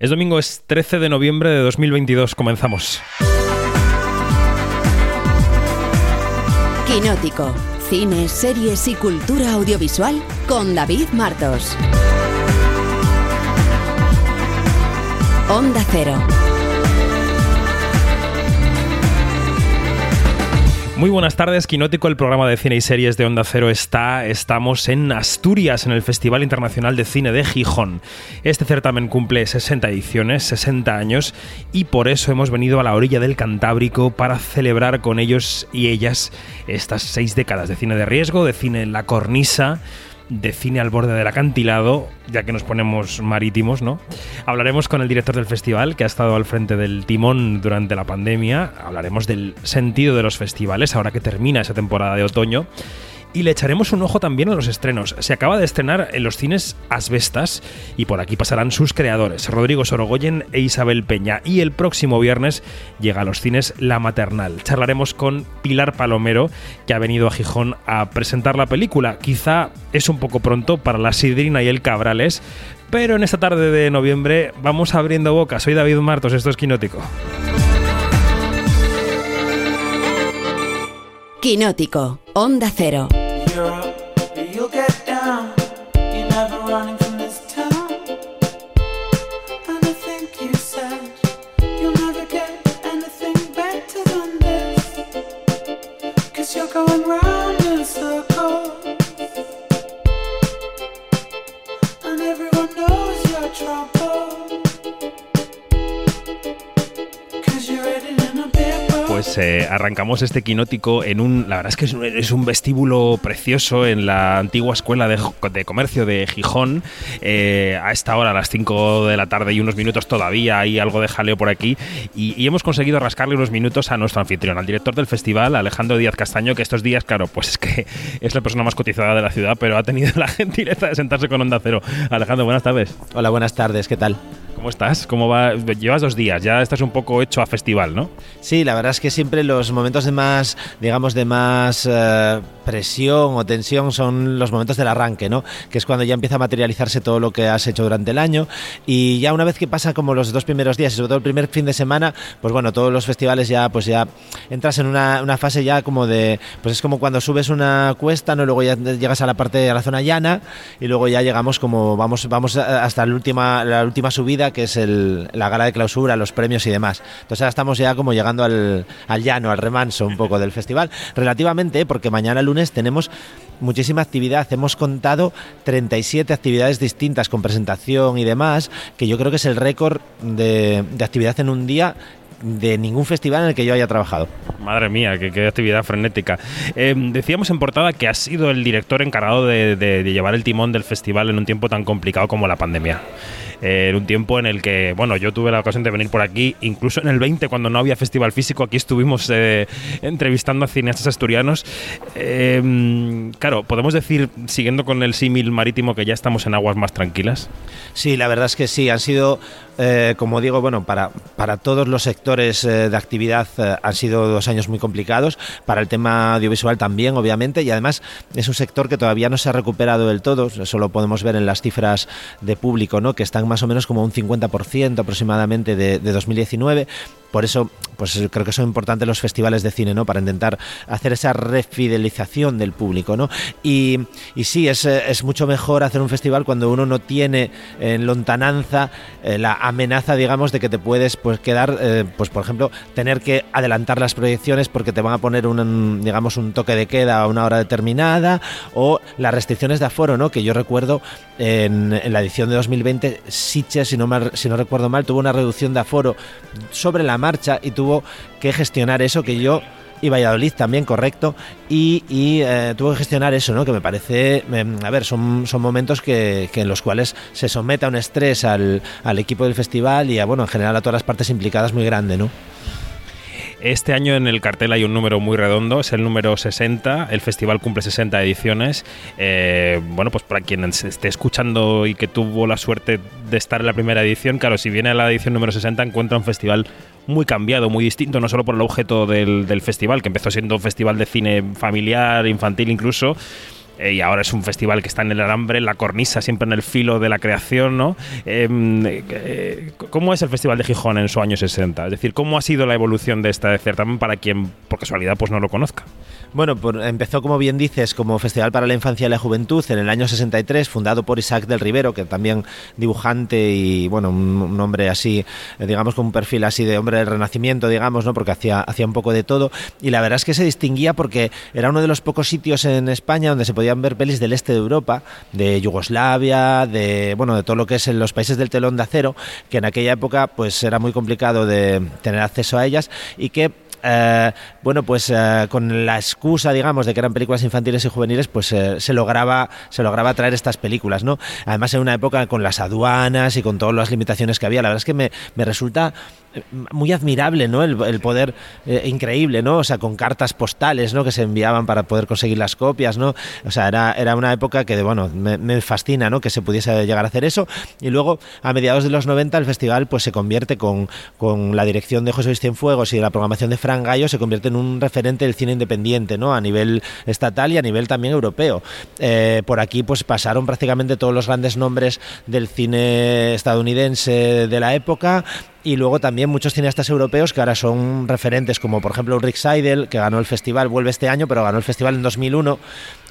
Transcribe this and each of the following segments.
Es domingo, es 13 de noviembre de 2022. Comenzamos. Quinótico. Cine, series y cultura audiovisual con David Martos. Onda Cero. Muy buenas tardes, Quinótico, el programa de cine y series de Onda Cero está. Estamos en Asturias, en el Festival Internacional de Cine de Gijón. Este certamen cumple 60 ediciones, 60 años, y por eso hemos venido a la orilla del Cantábrico para celebrar con ellos y ellas estas seis décadas de cine de riesgo, de cine en la cornisa de cine al borde del acantilado, ya que nos ponemos marítimos, ¿no? Hablaremos con el director del festival, que ha estado al frente del timón durante la pandemia. Hablaremos del sentido de los festivales, ahora que termina esa temporada de otoño y le echaremos un ojo también a los estrenos. Se acaba de estrenar en los cines Asbestas y por aquí pasarán sus creadores, Rodrigo Sorogoyen e Isabel Peña. Y el próximo viernes llega a los cines La Maternal. Charlaremos con Pilar Palomero, que ha venido a Gijón a presentar la película. Quizá es un poco pronto para la Sidrina y el Cabrales, pero en esta tarde de noviembre vamos abriendo boca. Soy David Martos, esto es Quinótico. Quinótico, Onda Cero. you'll get down. You're never running from this town. And I think you said you'll never get anything better than this. Cause you're going round. Pues, eh, arrancamos este quinótico en un, la verdad es que es un, vestíbulo precioso en la antigua escuela de, comercio de Gijón. Eh, a esta hora, a las 5 de la tarde y unos minutos todavía, hay algo de jaleo por aquí. Y, hemos conseguido rascarle unos minutos a nuestro anfitrión, al director del festival, Alejandro Díaz Castaño, que estos días, claro, pues es que es la persona más cotizada de la ciudad, pero ha tenido la gentileza de sentarse con Onda Cero. Alejandro, buenas tardes. Hola, buenas tardes, ¿qué tal? ¿Cómo estás? ¿Cómo va? Llevas dos días, ya estás un poco hecho a festival, ¿no? Sí, la verdad es que siempre los momentos de más, digamos, de más eh, presión o tensión son los momentos del arranque, ¿no? Que es cuando ya empieza a materializarse todo lo que has hecho durante el año y ya una vez que pasan como los dos primeros días y sobre todo el primer fin de semana, pues bueno, todos los festivales ya, pues ya entras en una, una fase ya como de, pues es como cuando subes una cuesta, ¿no? Luego ya llegas a la parte de la zona llana y luego ya llegamos como, vamos, vamos hasta la última, la última subida que es la gala de clausura, los premios y demás. Entonces ahora estamos ya como llegando al, llano, al remanso un poco del festival. Relativamente, porque mañana lunes tenemos muchísima actividad. Hemos contado 37 actividades distintas con presentación y demás, que yo creo que es el récord de, actividad en un día de ningún festival en el que yo haya trabajado. Madre mía, qué, actividad frenética. Eh, decíamos en portada que has sido el director encargado de llevar el timón del festival en un tiempo tan complicado como la pandemia en un tiempo en el que, bueno, yo tuve la ocasión de venir por aquí, incluso en el 20, cuando no había festival físico, aquí estuvimos eh, entrevistando a cineastas asturianos. Claro, podemos decir, siguiendo con el símil marítimo, que ya estamos en aguas más tranquilas. Sí, la verdad es que sí, han sido, eh, como digo, bueno, para, para todos los sectores eh, de actividad han sido dos años muy complicados, para el tema audiovisual también, obviamente, y además es un sector que todavía no se ha recuperado del todo, eso lo podemos ver en las cifras de público, ¿no? que están más o menos como un 50% aproximadamente de, de 2019. Por eso, pues creo que son importantes los festivales de cine, ¿no? Para intentar hacer esa refidelización del público, ¿no? Y, y sí, es, es, mucho mejor hacer un festival cuando uno no tiene en lontananza eh, la amenaza, digamos, de que te puedes pues quedar, eh, pues por ejemplo, tener que adelantar las proyecciones porque te van a poner un, digamos, un toque de queda a una hora determinada o las restricciones de aforo, ¿no? Que yo recuerdo en, en la edición de 2020, Sitges, si no, si no recuerdo mal, tuvo una reducción de aforo sobre la marcha y tuvo que gestionar eso que yo y Valladolid también, correcto, y, eh, tuvo que gestionar eso, ¿no? Que me parece, em, a ver, son, son momentos que, que, en los cuales se somete a un estrés al, al equipo del festival y a, bueno, en general a todas las partes implicadas muy grande, ¿no? Este año en el cartel hay un número muy redondo, es el número 60. El festival cumple 60 ediciones. Eh, bueno, pues para quien esté escuchando y que tuvo la suerte de estar en la primera edición, claro, si viene a la edición número 60 encuentra un festival muy cambiado, muy distinto, no solo por el objeto del, del festival, que empezó siendo un festival de cine familiar, infantil incluso eh, y ahora es un festival que está en el alambre, en la cornisa, siempre en el filo de la creación, ¿no? Em, eh, ¿Cómo es el Festival de Gijón en su año 60? Es decir, ¿cómo ha sido la evolución de este certamen para quien por casualidad pues no lo conozca? Bueno, empezó, como bien dices, como Festival para la Infancia y la Juventud en el año 63, fundado por Isaac del Rivero, que también dibujante y, bueno, un, hombre así, eh, digamos, con un perfil así de hombre del Renacimiento, digamos, ¿no? Porque hacía, hacía un poco de todo. Y la verdad es que se distinguía porque era uno de los pocos sitios en España donde se podían ver pelis del este de Europa, de Yugoslavia, de, bueno, de todo lo que es los países del telón de acero, que en aquella época, pues era muy complicado de tener acceso a ellas y que eh, bueno, pues eh, con la excusa, digamos, de que eran películas infantiles y juveniles, pues eh, se lograba se lograba traer estas películas, ¿no? Además en una época con las aduanas y con todas las limitaciones que había, la verdad es que me, me resulta muy admirable, ¿no? El, poder eh, increíble, ¿no? O sea, con cartas postales, ¿no? Que se enviaban para poder conseguir las copias, ¿no? O sea, era, era una época que, bueno, me, fascina, ¿no? Que se pudiese llegar a hacer eso. Y luego, a mediados de los 90, el festival pues se convierte con, con la dirección de José Luis Cienfuegos y la programación de Fran Gallo, se convierte en un referente del cine independiente, ¿no? A nivel estatal y a nivel también europeo. Eh, por aquí, pues pasaron prácticamente todos los grandes nombres del cine estadounidense de la época y luego también muchos cineastas europeos que ahora son referentes, como por ejemplo Ulrich Seidel, que ganó el festival, vuelve este año, pero ganó el festival en 2001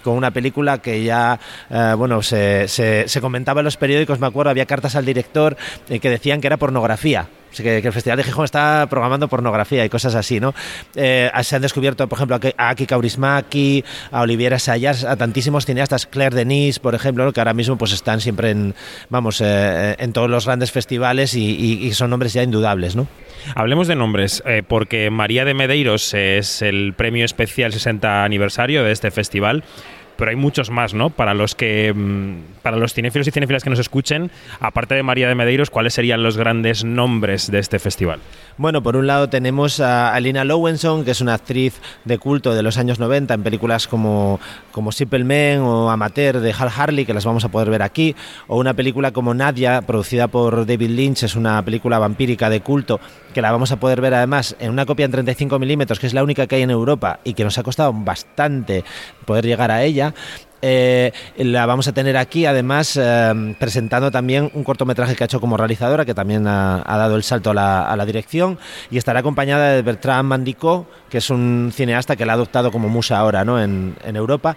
con una película que ya, eh, bueno, se, se, comentaba en los periódicos, me acuerdo, había cartas al director eh, que decían que era pornografía que, el Festival de Gijón está programando pornografía y cosas así, ¿no? Eh, se han descubierto, por ejemplo, a Aki Kaurismaki, a Oliviera Sayas, a tantísimos cineastas, Claire Denis, por ejemplo, que ahora mismo pues están siempre en, vamos, eh, en todos los grandes festivales y, son nombres ya indudables, ¿no? Hablemos de nombres, eh, porque María de Medeiros es el premio especial 60 aniversario de este festival pero hay muchos más, ¿no? Para los que mm, para los cinéfilos y cinéfilas que nos escuchen, aparte de María de Medeiros, ¿cuáles serían los grandes nombres de este festival? Bueno, por un lado tenemos a Alina Lowenson, que es una actriz de culto de los años 90 en películas como, como Simple Men o Amateur de Hal Harley, que las vamos a poder ver aquí, o una película como Nadia, producida por David Lynch, es una película vampírica de culto, que la vamos a poder ver además en una copia en 35 milímetros, que es la única que hay en Europa y que nos ha costado bastante poder llegar a ella. Eh, la vamos a tener aquí, además, eh, presentando también un cortometraje que ha hecho como realizadora, que también ha, dado el salto a la, dirección, y estará acompañada de Bertrand Mandico, que es un cineasta que la ha adoptado como musa ahora ¿no? en Europa,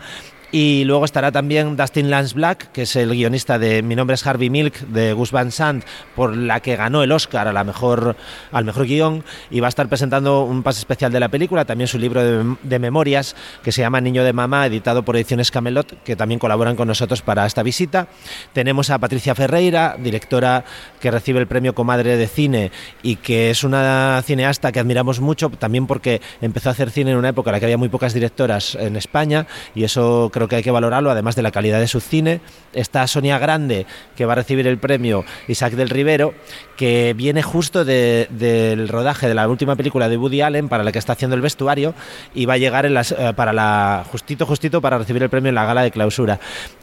y luego estará también Dustin Lance Black, que es el guionista de Mi nombre es Harvey Milk, de Gus Van Sant, por la que ganó el Oscar a la mejor, al mejor guion. Y va a estar presentando un pase especial de la película, también su libro de, memorias, que se llama Niño de Mamá, editado por Ediciones Camelot, que también colaboran con nosotros para esta visita. Tenemos a Patricia Ferreira, directora que recibe el premio Comadre de Cine y que es una cineasta que admiramos mucho, también porque empezó a hacer cine en una época en la que había muy pocas directoras en España y eso creo que hay que valorarlo, además de la calidad de su cine. Está Sonia Grande, que va a recibir el premio Isaac del Rivero, que viene justo del rodaje de la última película de Woody Allen, para la que está haciendo el vestuario, y va a llegar eh, para la justito, justito para recibir el premio en la gala de clausura.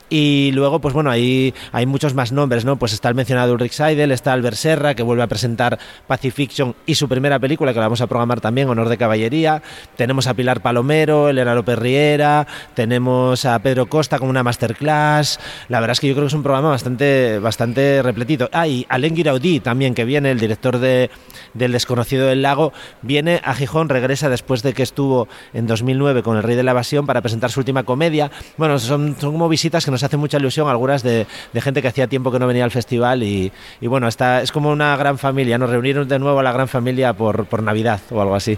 Y luego, pues bueno, ahí hay muchos más nombres, ¿no? Pues está el mencionado Ulrich Seidel, está Albert Serra, que vuelve a presentar Pacifiction y su primera película, que la vamos a programar también, Honor de Caballería. Tenemos a Pilar Palomero, Elena López Riera, tenemos Pedro Costa con una masterclass. La verdad es que yo creo que es un programa bastante, bastante repletito. Ah, y Alain Guiraudí también, que viene, el director de, del Desconocido del Lago, viene a Gijón, regresa después de que estuvo en 2009 con El Rey de la Evasión para presentar su última comedia. Bueno, son, son como visitas que nos hace mucha ilusión algunas de, gente que hacía tiempo que no venía al festival y, bueno, está, es como una gran familia, nos reunimos de nuevo a la gran familia por, por Navidad o algo así.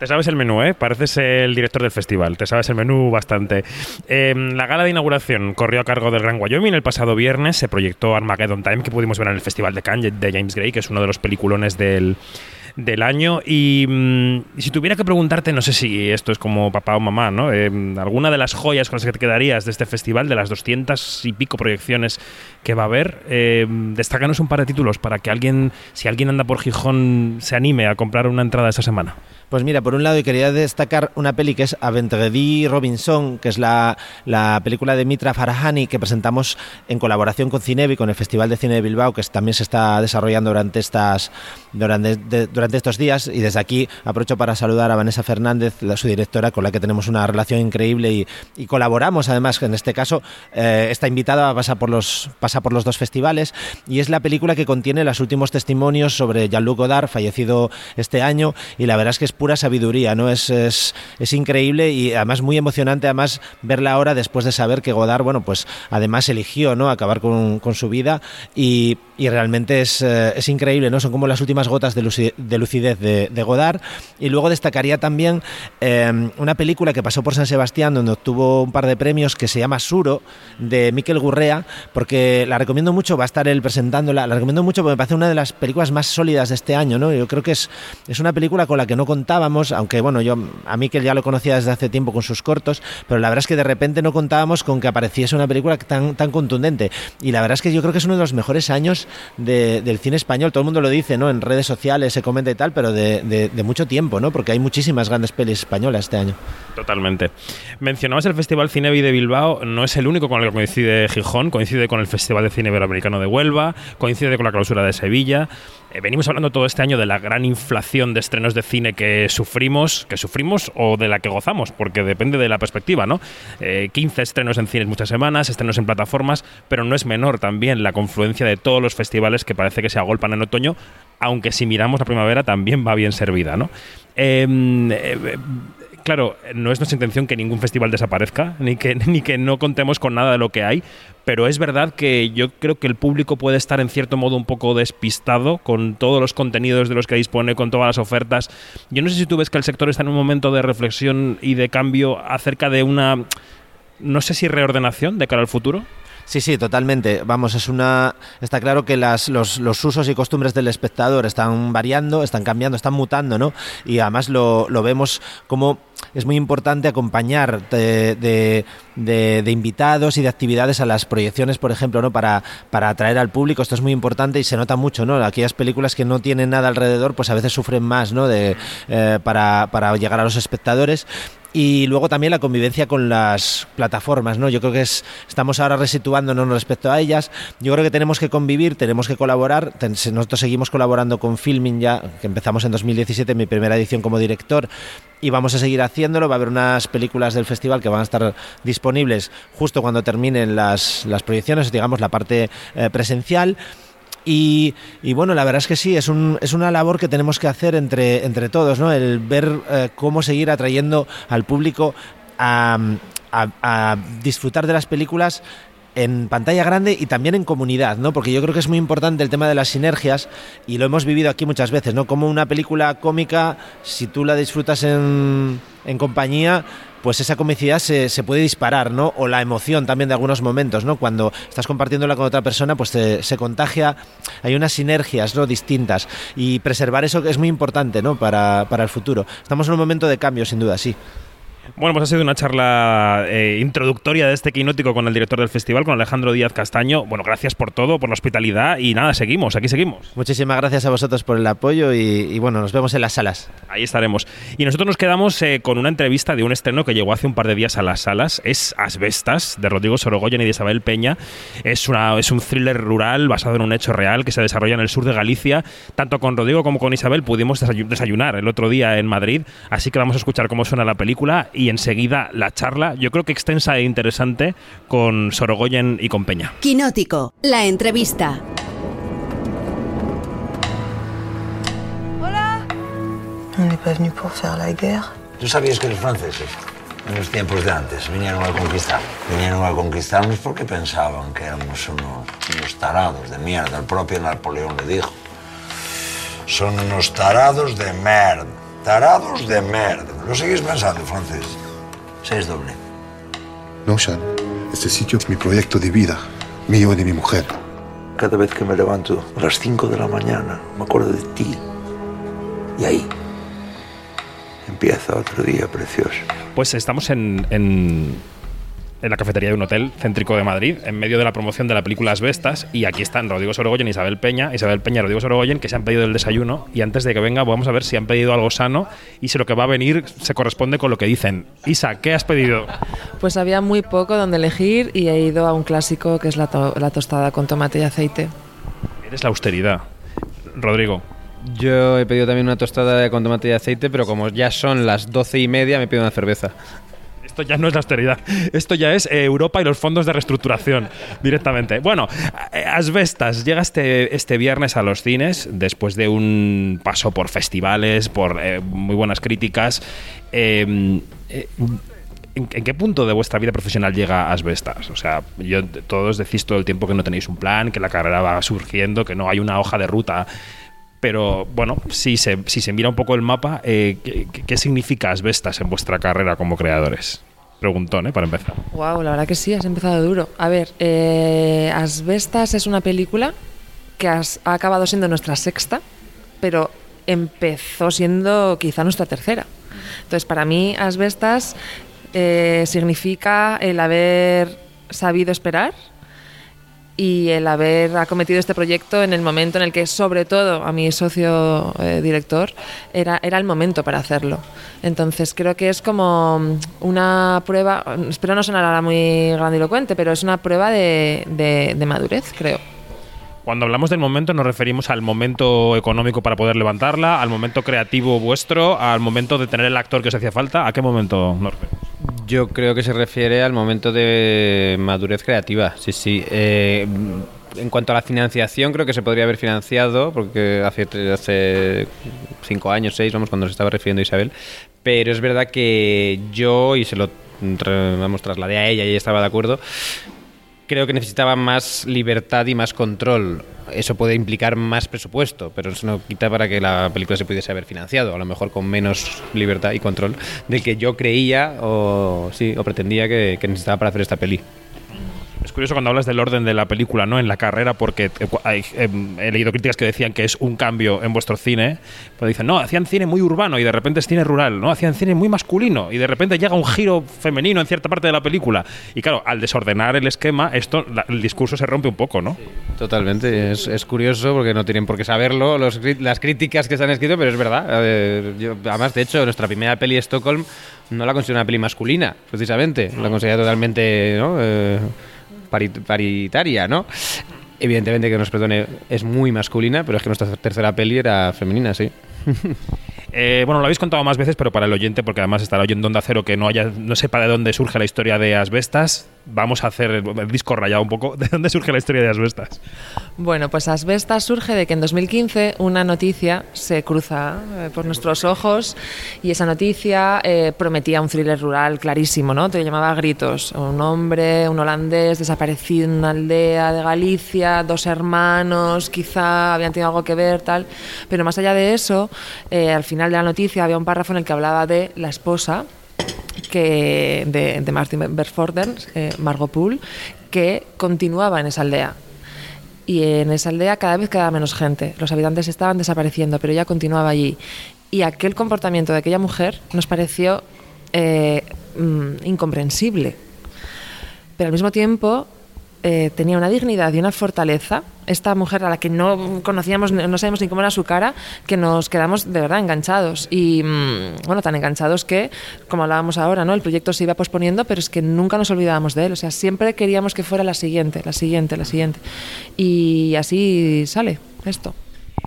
Te sabes el menú, ¿eh? Pareces el director del festival. Te sabes el menú bastante. Em, la gala de inauguración corrió a cargo del Gran Wyoming. El pasado viernes se proyectó Armageddon Time, que pudimos ver en el Festival de Cannes de James Gray, que es uno de los peliculones del, del año. Mm, y, si tuviera que preguntarte, no sé si esto es como papá o mamá, ¿no? Eh, ¿Alguna de las joyas con las que te quedarías de este festival, de las doscientas y pico proyecciones que va a haber. Eh, destácanos un par de títulos para que alguien, si alguien anda por Gijón, se anime a comprar una entrada esta semana. Pues mira, por un lado quería destacar una peli que es Aventredi Robinson, que es la, la, película de Mitra Farahani que presentamos en colaboración con Cinevi, con el Festival de Cine de Bilbao, que también se está desarrollando durante, estas, durante, durante estos días. Y desde aquí aprovecho para saludar a Vanessa Fernández, su directora, con la que tenemos una relación increíble y, y colaboramos además, en este caso, eh, esta invitada pasa por, los, pasa por los dos festivales y es la película que contiene los últimos testimonios sobre Jean-Luc Godard, fallecido este año, y la verdad es que es pura sabiduría, ¿no? Es, es, es, increíble y además muy emocionante además verla ahora después de saber que Godard, bueno, pues además eligió, ¿no? Acabar con, con su vida y, y realmente es, eh, es, increíble, ¿no? Son como las últimas gotas de, lucidez de, lucidez de, de Godard y luego destacaría también eh, una película que pasó por San Sebastián donde obtuvo un par de premios que se llama Suro de Miquel Gurrea porque la recomiendo mucho, va a estar él presentándola, la recomiendo mucho porque me parece una de las películas más sólidas de este año, ¿no? Yo creo que es, es una película con la que no contábamos, aunque bueno, yo a Miquel ya lo conocía desde hace tiempo con sus cortos, pero la verdad es que de repente no contábamos con que apareciese una película tan, tan contundente. Y la verdad es que yo creo que es uno de los mejores años de, del cine español. Todo el mundo lo dice, ¿no? En redes sociales se comenta y tal, pero de, de, de mucho tiempo, ¿no? Porque hay muchísimas grandes pelis españolas este año. Totalmente. Mencionabas el Festival Cinevi de Bilbao, no es el único con el que coincide Gijón, coincide con el Festival de Cine Iberoamericano de Huelva, coincide con la clausura de Sevilla. Eh, venimos hablando todo este año de la gran inflación de estrenos de cine que sufrimos, que sufrimos o de la que gozamos, porque depende de la perspectiva, ¿no? Eh, 15 estrenos en cines muchas semanas, estrenos en plataformas, pero no es menor también la confluencia de todos los festivales que parece que se agolpan en otoño, aunque si miramos la primavera también va bien servida, ¿no? Eh, claro, no es nuestra intención que ningún festival desaparezca, ni que, ni que no contemos con nada de lo que hay, pero es verdad que yo creo que el público puede estar en cierto modo un poco despistado con todos los contenidos de los que dispone, con todas las ofertas. Yo no sé si tú ves que el sector está en un momento de reflexión y de cambio acerca de una, no sé si reordenación de cara al futuro. Sí, sí, totalmente. Vamos, es una. Está claro que las, los, los, usos y costumbres del espectador están variando, están cambiando, están mutando, ¿no? Y además lo, lo vemos como es muy importante acompañar de, de, de, invitados y de actividades a las proyecciones, por ejemplo, ¿no? para, para atraer al público. Esto es muy importante y se nota mucho, ¿no? Aquellas películas que no tienen nada alrededor, pues a veces sufren más, ¿no? De, eh, para, para llegar a los espectadores y luego también la convivencia con las plataformas, ¿no? Yo creo que es, estamos ahora resituándonos respecto a ellas. Yo creo que tenemos que convivir, tenemos que colaborar. Nosotros seguimos colaborando con Filming ya, que empezamos en 2017, mi primera edición como director, y vamos a seguir haciéndolo. Va a haber unas películas del festival que van a estar disponibles justo cuando terminen las, las proyecciones, digamos, la parte eh, presencial. Y, bueno, la verdad es que sí, es, un, es una labor que tenemos que hacer entre, entre todos, ¿no? El ver eh, cómo seguir atrayendo al público a, a, a disfrutar de las películas en pantalla grande y también en comunidad, ¿no? Porque yo creo que es muy importante el tema de las sinergias y lo hemos vivido aquí muchas veces, ¿no? Como una película cómica, si tú la disfrutas en, en compañía, pues esa comicidad se, se, puede disparar, ¿no? O la emoción también de algunos momentos, ¿no? Cuando estás compartiéndola con otra persona, pues se contagia, hay unas sinergias, ¿no? Distintas. Y preservar eso es muy importante, ¿no? Para, para el futuro. Estamos en un momento de cambio, sin duda, sí. Bueno, pues ha sido una charla eh, introductoria de este quinótico con el director del festival, con Alejandro Díaz Castaño. Bueno, gracias por todo, por la hospitalidad y nada, seguimos, aquí seguimos. Muchísimas gracias a vosotros por el apoyo y, y bueno, nos vemos en las salas. Ahí estaremos. Y nosotros nos quedamos eh, con una entrevista de un estreno que llegó hace un par de días a las salas. Es Asbestas, de Rodrigo Sorogoyen y de Isabel Peña. Es, una, es un thriller rural basado en un hecho real que se desarrolla en el sur de Galicia. Tanto con Rodrigo como con Isabel pudimos desayunar el otro día en Madrid, así que vamos a escuchar cómo suena la película y enseguida la charla, yo creo que extensa e interesante, con Sorogoyen y con Peña. Quinótico, la entrevista. Hola. On n'est pas venu pour faire la guerre. ¿Tú sabías que los franceses, en los tiempos de antes, vinieron a conquistar? Vinieron a conquistarnos porque pensaban que éramos unos, unos tarados de mierda. El propio Napoleón le dijo. Son unos tarados de merda. Tarados de merda. ¿Lo seguís pensando, francés? Seis doble. No, Sean. Este sitio es mi proyecto de vida, mío y de mi mujer. Cada vez que me levanto a las 5 de la mañana, me acuerdo de ti. Y ahí empieza otro día precioso. Pues estamos en, en en la cafetería de un hotel céntrico de Madrid, en medio de la promoción de la película Las Vestas, y aquí están Rodrigo Sorogoyen y Isabel Peña, Isabel Peña y Rodrigo Sorogoyen, que se han pedido el desayuno, y antes de que venga vamos a ver si han pedido algo sano y si lo que va a venir se corresponde con lo que dicen. Isa, ¿qué has pedido? Pues había muy poco donde elegir y he ido a un clásico que es la, to- la tostada con tomate y aceite. Eres la austeridad. Rodrigo. Yo he pedido también una tostada con tomate y aceite, pero como ya son las doce y media, me pido una cerveza. Esto ya no es la austeridad. Esto ya es eh, Europa y los fondos de reestructuración directamente. Bueno, eh, Asbestas llega este, este viernes a los cines después de un paso por festivales, por eh, muy buenas críticas. Eh, ¿En, qué punto de vuestra vida profesional llega Asbestas? O sea, yo, todos decís todo el tiempo que no tenéis un plan, que la carrera va surgiendo, que no hay una hoja de ruta. Pero bueno, si se, si se mira un poco el mapa, eh, ¿qué, qué- qué significa Asbestas en vuestra carrera como creadores? Preguntón, ¿eh? Para empezar. Wow, la verdad que sí, has empezado duro. A ver, eh, Asbestas es una película que has- ha acabado siendo nuestra sexta, pero empezó siendo quizá nuestra tercera. Entonces, para mí, Asbestas eh, significa el haber sabido esperar y el haber acometido este proyecto en el momento en el que, sobre todo a mi socio eh, director, era, era el momento para hacerlo. Entonces creo que es como una prueba, espero no sonar ahora muy grandilocuente, pero es una prueba de, de- de madurez, creo. Cuando hablamos del momento nos referimos al momento económico para poder levantarla, al momento creativo vuestro, al momento de tener el actor que os hacía falta. ¿A qué momento referimos? Yo creo que se refiere al momento de madurez creativa, sí, sí. Eh, en cuanto a la financiación, creo que se podría haber financiado, porque hace, hace cinco años, seis, vamos, cuando se estaba refiriendo Isabel. Pero es verdad que yo, y se lo vamos, trasladé a ella y ella estaba de acuerdo, creo que necesitaba más libertad y más control. Eso puede implicar más presupuesto, pero eso no quita para que la película se pudiese haber financiado, a lo mejor con menos libertad y control del que yo creía o sí o pretendía que, que necesitaba para hacer esta peli. Es curioso cuando hablas del orden de la película, ¿no? En la carrera, porque eh, hay, em, he leído críticas que decían que es un cambio en vuestro cine, pero dicen, no, hacían cine muy urbano y de repente es cine rural, ¿no? Hacían cine muy masculino y de repente llega un giro femenino en cierta parte de la película. Y claro, al desordenar el esquema, esto, la- el discurso se rompe un poco, ¿no? Totalmente, es, es curioso porque no tienen por qué saberlo los las críticas que se han escrito, pero es verdad. Eh, yo- además, de hecho, nuestra primera peli Stockholm no la considero una peli masculina, precisamente. La considero totalmente ¿no? Eh, pari- paritaria, ¿no? Evidentemente que nos perdone, es muy masculina, pero es que nuestra tercera peli era femenina, sí. Eh, bueno, lo habéis contado más veces, pero para el oyente, porque además estará oyendo Onda Cero que no haya, no sepa de dónde surge la historia de Asbestas, vamos a hacer el, disco rayado un poco. ¿De dónde surge la historia de Asbestas? Bueno, pues Asbestas surge de que en 2015 una noticia se cruza eh, por nuestros ojos y esa noticia eh, prometía un thriller rural clarísimo, ¿no? Te llamaba a gritos. Un hombre, un holandés desaparecido en una aldea de Galicia, dos hermanos, quizá habían tenido algo que ver, tal. Pero más allá de eso, eh, al final de la noticia había un párrafo en el que hablaba de la esposa que de, Martin Berforden, eh, Margot Poole, que continuaba en esa aldea. Y en esa aldea cada vez quedaba menos gente. Los habitantes estaban desapareciendo, pero ella continuaba allí. Y aquel comportamiento de aquella mujer nos pareció eh, mm, incomprensible. Pero al mismo tiempo eh, tenía una dignidad y una fortaleza. Esta mujer a la que no conocíamos, no sabíamos ni cómo era su cara, que nos quedamos de verdad enganchados. Y mm, bueno, tan enganchados que, como hablábamos ahora, ¿no? el proyecto se iba posponiendo, pero es que nunca nos olvidábamos de él. O sea, siempre queríamos que fuera la siguiente, la siguiente, la siguiente. Y así sale esto.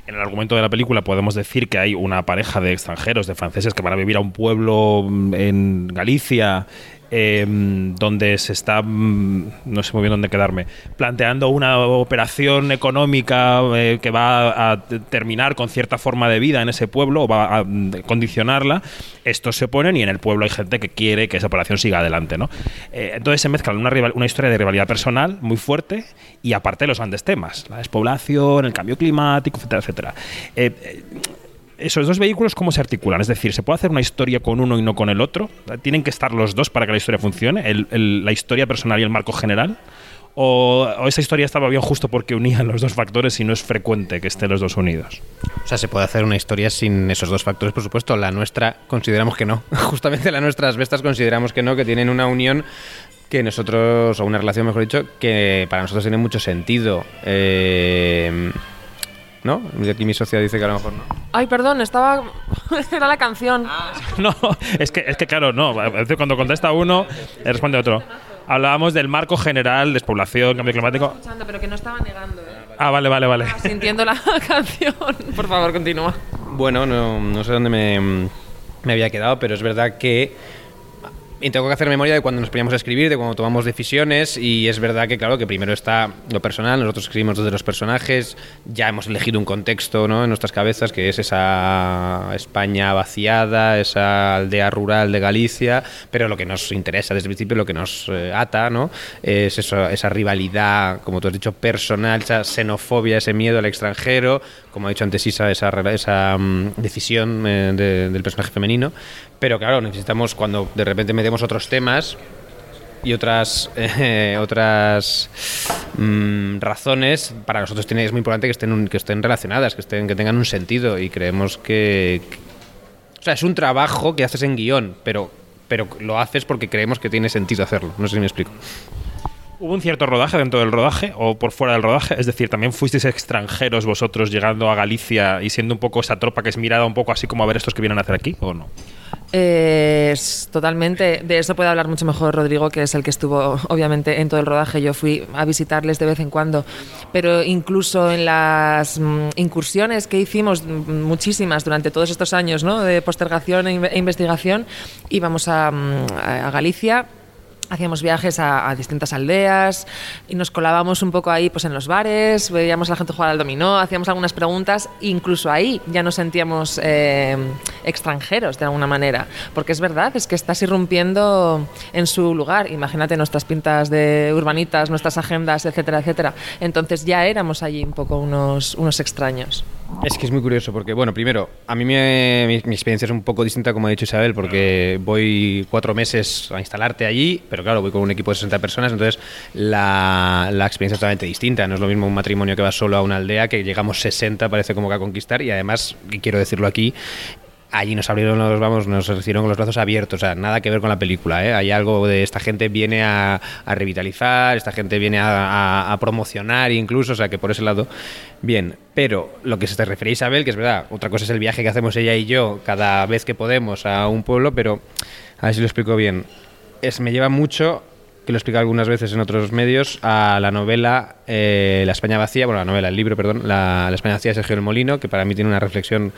En el argumento de la película podemos decir que hay una pareja de extranjeros, de franceses, que van a vivir a un pueblo mm, en Galicia, eh, donde se está, mm, no sé muy bien dónde quedarme, planteando una operación económica eh, que va a terminar con cierta forma de vida en ese pueblo o va a mm, condicionarla. Estos se oponen y en el pueblo hay gente que quiere que esa operación siga adelante. ¿no? Eh, entonces se mezclan una, rival- una historia de rivalidad personal muy fuerte y aparte los grandes temas, la despoblación, el cambio climático, etcétera, etcétera. Esos dos vehículos, ¿cómo se articulan? Es decir, ¿se puede hacer una historia con uno y no con el otro? ¿Tienen que estar los dos para que la historia funcione? ¿El- el- ¿La historia personal y el marco general? ¿O, o esa historia estaba bien justo porque unían los dos factores y no es frecuente que estén los dos unidos? O sea, se puede hacer una historia sin esos dos factores, por supuesto. La nuestra consideramos que no. Justamente las bestas consideramos que no, que tienen una unión que nosotros, o una relación mejor dicho, que para nosotros tiene mucho sentido. Eh, ¿No? Y Aquí mi socia dice que a lo mejor no. Ay, perdón, estaba. Era la canción. No, es que, es que claro, no. a veces Cuando contesta uno, responde otro. Hablábamos del marco general, despoblación, cambio climático. Escuchando, pero que no estaba negando, ¿eh? Ah, vale, vale, vale. Estaba sintiendo la canción. Por favor, continúa. Bueno, no, no sé dónde me, me había quedado, pero es verdad que y tengo que hacer memoria de cuando nos poníamos a escribir, de cuando tomamos decisiones y es verdad que claro que primero está lo personal, nosotros escribimos desde los personajes, ya hemos elegido un contexto ¿no? en nuestras cabezas que es esa España vaciada, esa aldea rural de Galicia, pero lo que nos interesa desde el principio, lo que nos eh, ata, ¿no? es eso, esa rivalidad, como tú has dicho, personal, esa xenofobia, ese miedo al extranjero, como ha dicho antes Isa, esa, esa mm, decisión eh, de- del personaje femenino, pero claro, necesitamos cuando de repente metemos otros temas y otras eh, otras mm, razones para nosotros es muy importante que estén que estén relacionadas que estén que tengan un sentido y creemos que, que- o sea es un trabajo que haces en guion pero pero lo haces porque creemos que tiene sentido hacerlo no sé si me explico ¿Hubo un cierto rodaje dentro del rodaje o por fuera del rodaje? Es decir, ¿también fuisteis extranjeros vosotros llegando a Galicia y siendo un poco esa tropa que es mirada un poco así como a ver estos que vienen a hacer aquí o no? Es totalmente. De eso puede hablar mucho mejor Rodrigo, que es el que estuvo, obviamente, en todo el rodaje. Yo fui a visitarles de vez en cuando. Pero incluso en las mm, incursiones que hicimos, mm, muchísimas durante todos estos años ¿no? de postergación e e investigación, íbamos a, mm, Galicia. Hacíamos viajes a, distintas aldeas y nos colábamos un poco ahí pues en los bares, veíamos a la gente jugar al dominó, hacíamos algunas preguntas, incluso ahí ya nos sentíamos eh, extranjeros de alguna manera, porque es verdad, es que estás irrumpiendo en su lugar, imagínate nuestras pintas de urbanitas, nuestras agendas, etcétera, etcétera. Entonces ya éramos allí un poco unos, unos extraños. Es que es muy curioso porque, bueno, primero, a mí me- mi, experiencia es un poco distinta, como ha dicho Isabel, porque voy cuatro meses a instalarte allí, pero claro, voy con un equipo de 60 personas, entonces la, la experiencia es totalmente distinta. No es lo mismo un matrimonio que va solo a una aldea, que llegamos 60, parece como que a conquistar, y además, y quiero decirlo aquí, allí nos abrieron los vamos nos recibieron con los brazos abiertos o sea nada que ver con la película ¿eh? hay algo de esta gente viene a, revitalizar esta gente viene a, promocionar incluso o sea que por ese lado bien pero lo que se te refería Isabel que es verdad otra cosa es el viaje que hacemos ella y yo cada vez que podemos a un pueblo pero a ver si lo explico bien es me lleva mucho que lo he algunas veces en otros medios, a la novela eh, La España vacía, bueno, la novela, el libro, perdón, la, España vacía de Sergio del Molino, que para mí tiene una reflexión,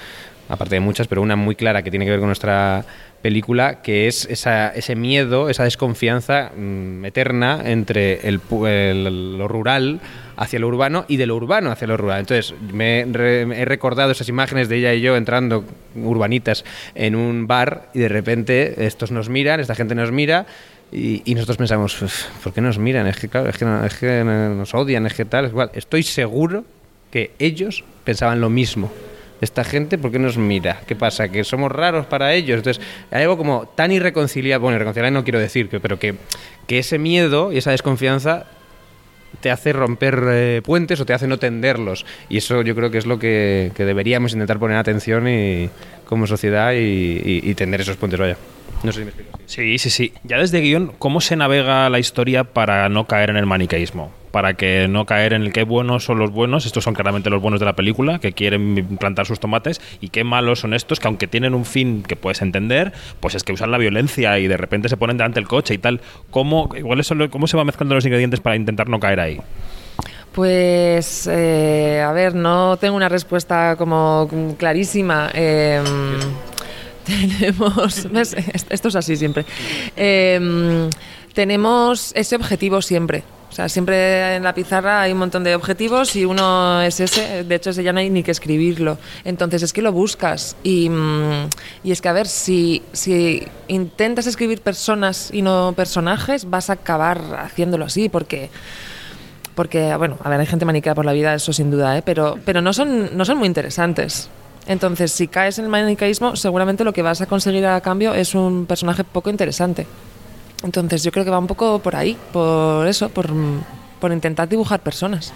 aparte de muchas, pero una muy clara que tiene que ver con nuestra película, que es esa, ese miedo, esa desconfianza mm, eterna entre el, el- lo rural hacia lo urbano y de lo urbano hacia lo rural. Entonces, me re- he recordado esas imágenes de ella y yo entrando urbanitas en un bar y de repente estos nos miran, esta gente nos mira y, y nosotros pensamos, "Uf, ¿por qué nos miran? Es que, claro, es que, es que nos odian, es que tal, es igual. Estoy seguro que ellos pensaban lo mismo. Esta gente, ¿por qué nos mira? ¿Qué pasa? ¿Que somos raros para ellos? Entonces, hay algo como tan irreconciliable, bueno, irreconciliable no quiero decir, pero que, que ese miedo y esa desconfianza te hace romper eh, puentes o te hace no tenderlos. Y eso yo creo que es lo que, que deberíamos intentar poner atención y, como sociedad y tender esos puentes, vaya. No sé si me explico. Sí, sí, sí. Ya desde guion, ¿cómo se navega la historia para no caer en el maniqueísmo? Para que no caer en el qué buenos son los buenos, estos son claramente los buenos de la película, que quieren plantar sus tomates, y qué malos son estos, que aunque tienen un fin que puedes entender, pues es que usan la violencia y de repente se ponen delante del coche y tal. ¿Cómo, igual ¿Cómo se va mezclando los ingredientes para intentar no caer ahí? Pues, eh, a ver, no tengo una respuesta como clarísima. Eh, tenemos, esto es así siempre. Eh, tenemos ese objetivo siempre. O sea, siempre en la pizarra hay un montón de objetivos y uno es ese. De hecho, ese ya no hay ni que escribirlo. Entonces es que lo buscas. Y, mm, y es que, a ver, si, si intentas escribir personas y no personajes, vas a acabar haciéndolo así, porque porque, bueno, a ver, hay gente maniquea por la vida, eso sin duda, ¿eh? pero, pero no, son, no son muy interesantes. Entonces, si caes en el maniqueísmo, seguramente lo que vas a conseguir a cambio es un personaje poco interesante. Entonces, yo creo que va un poco por ahí, por eso, por, por intentar dibujar personas.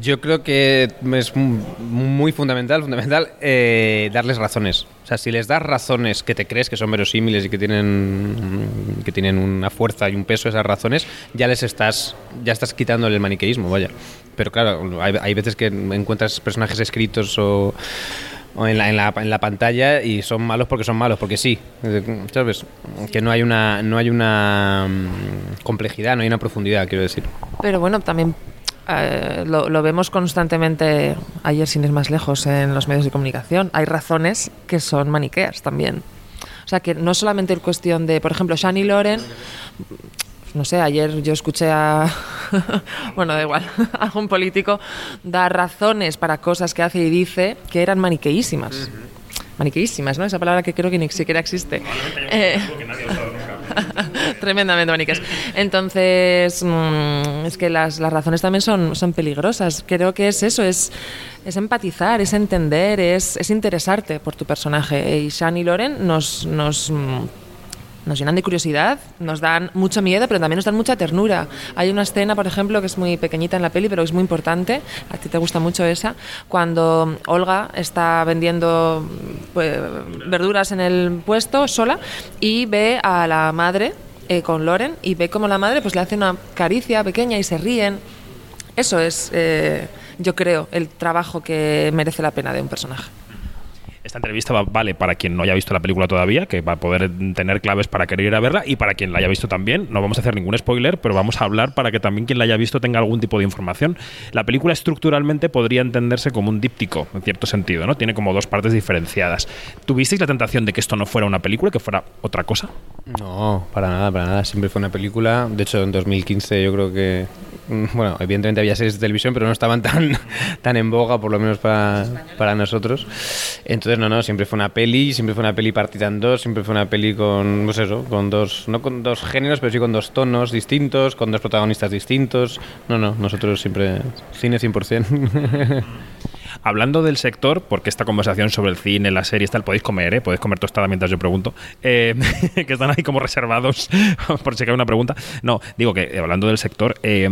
Yo creo que es muy fundamental, fundamental eh, darles razones. O sea, si les das razones que te crees que son verosímiles y que tienen que tienen una fuerza y un peso esas razones, ya les estás ya estás quitándole el maniqueísmo, vaya. Pero claro, hay, hay veces que encuentras personajes escritos o en la, en, la, en la, pantalla y son malos porque son malos, porque sí, ¿sabes? Que no hay una, no hay una mm, complejidad, no hay una profundidad, quiero decir. Pero bueno, también eh, lo, lo, vemos constantemente, ayer sin ir más lejos, en los medios de comunicación. Hay razones que son maniqueas también. O sea, que no solamente es cuestión de, por ejemplo, Shani Loren, no sé, ayer yo escuché a, bueno, da igual, a un político dar razones para cosas que hace y dice que eran maniqueísimas. Maniqueísimas, ¿no? Esa palabra que creo que ni siquiera existe. Eh, tremendamente maniqueas. Entonces, mmm, es que las, las, razones también son, son peligrosas. Creo que es eso, es, es empatizar, es entender, es, es interesarte por tu personaje. Y Shani Loren nos... nos mmm, nos llenan de curiosidad, nos dan mucho miedo, pero también nos dan mucha ternura. Hay una escena, por ejemplo, que es muy pequeñita en la peli, pero es muy importante, a ti te gusta mucho esa, cuando Olga está vendiendo pues, verduras en el puesto sola y ve a la madre eh, con Loren y ve como la madre pues le hace una caricia pequeña y se ríen. Eso es, eh, yo creo, el trabajo que merece la pena de un personaje. Esta entrevista va, vale para quien no haya visto la película todavía, que va a poder tener claves para querer ir a verla, y para quien la haya visto también. No vamos a hacer ningún spoiler, pero vamos a hablar para que también quien la haya visto tenga algún tipo de información. La película estructuralmente podría entenderse como un díptico, en cierto sentido, ¿no? Tiene como dos partes diferenciadas. ¿Tuvisteis la tentación de que esto no fuera una película, que fuera otra cosa? No, para nada, para nada. Siempre fue una película. De hecho, en 2015 yo creo que bueno, evidentemente había series de televisión, pero no estaban tan, tan en boga, por lo menos para, para nosotros. Entonces, no, no, siempre fue una peli, siempre fue una peli partida en dos, siempre fue una peli con, pues eso, con dos, no con dos géneros, pero sí con dos tonos distintos, con dos protagonistas distintos. No, no, nosotros siempre cine 100%. Hablando del sector, porque esta conversación sobre el cine, las series, tal, podéis comer, ¿eh? Podéis comer tostada mientras yo pregunto. Eh, que están ahí como reservados por si cae una pregunta. No, digo que hablando del sector, eh,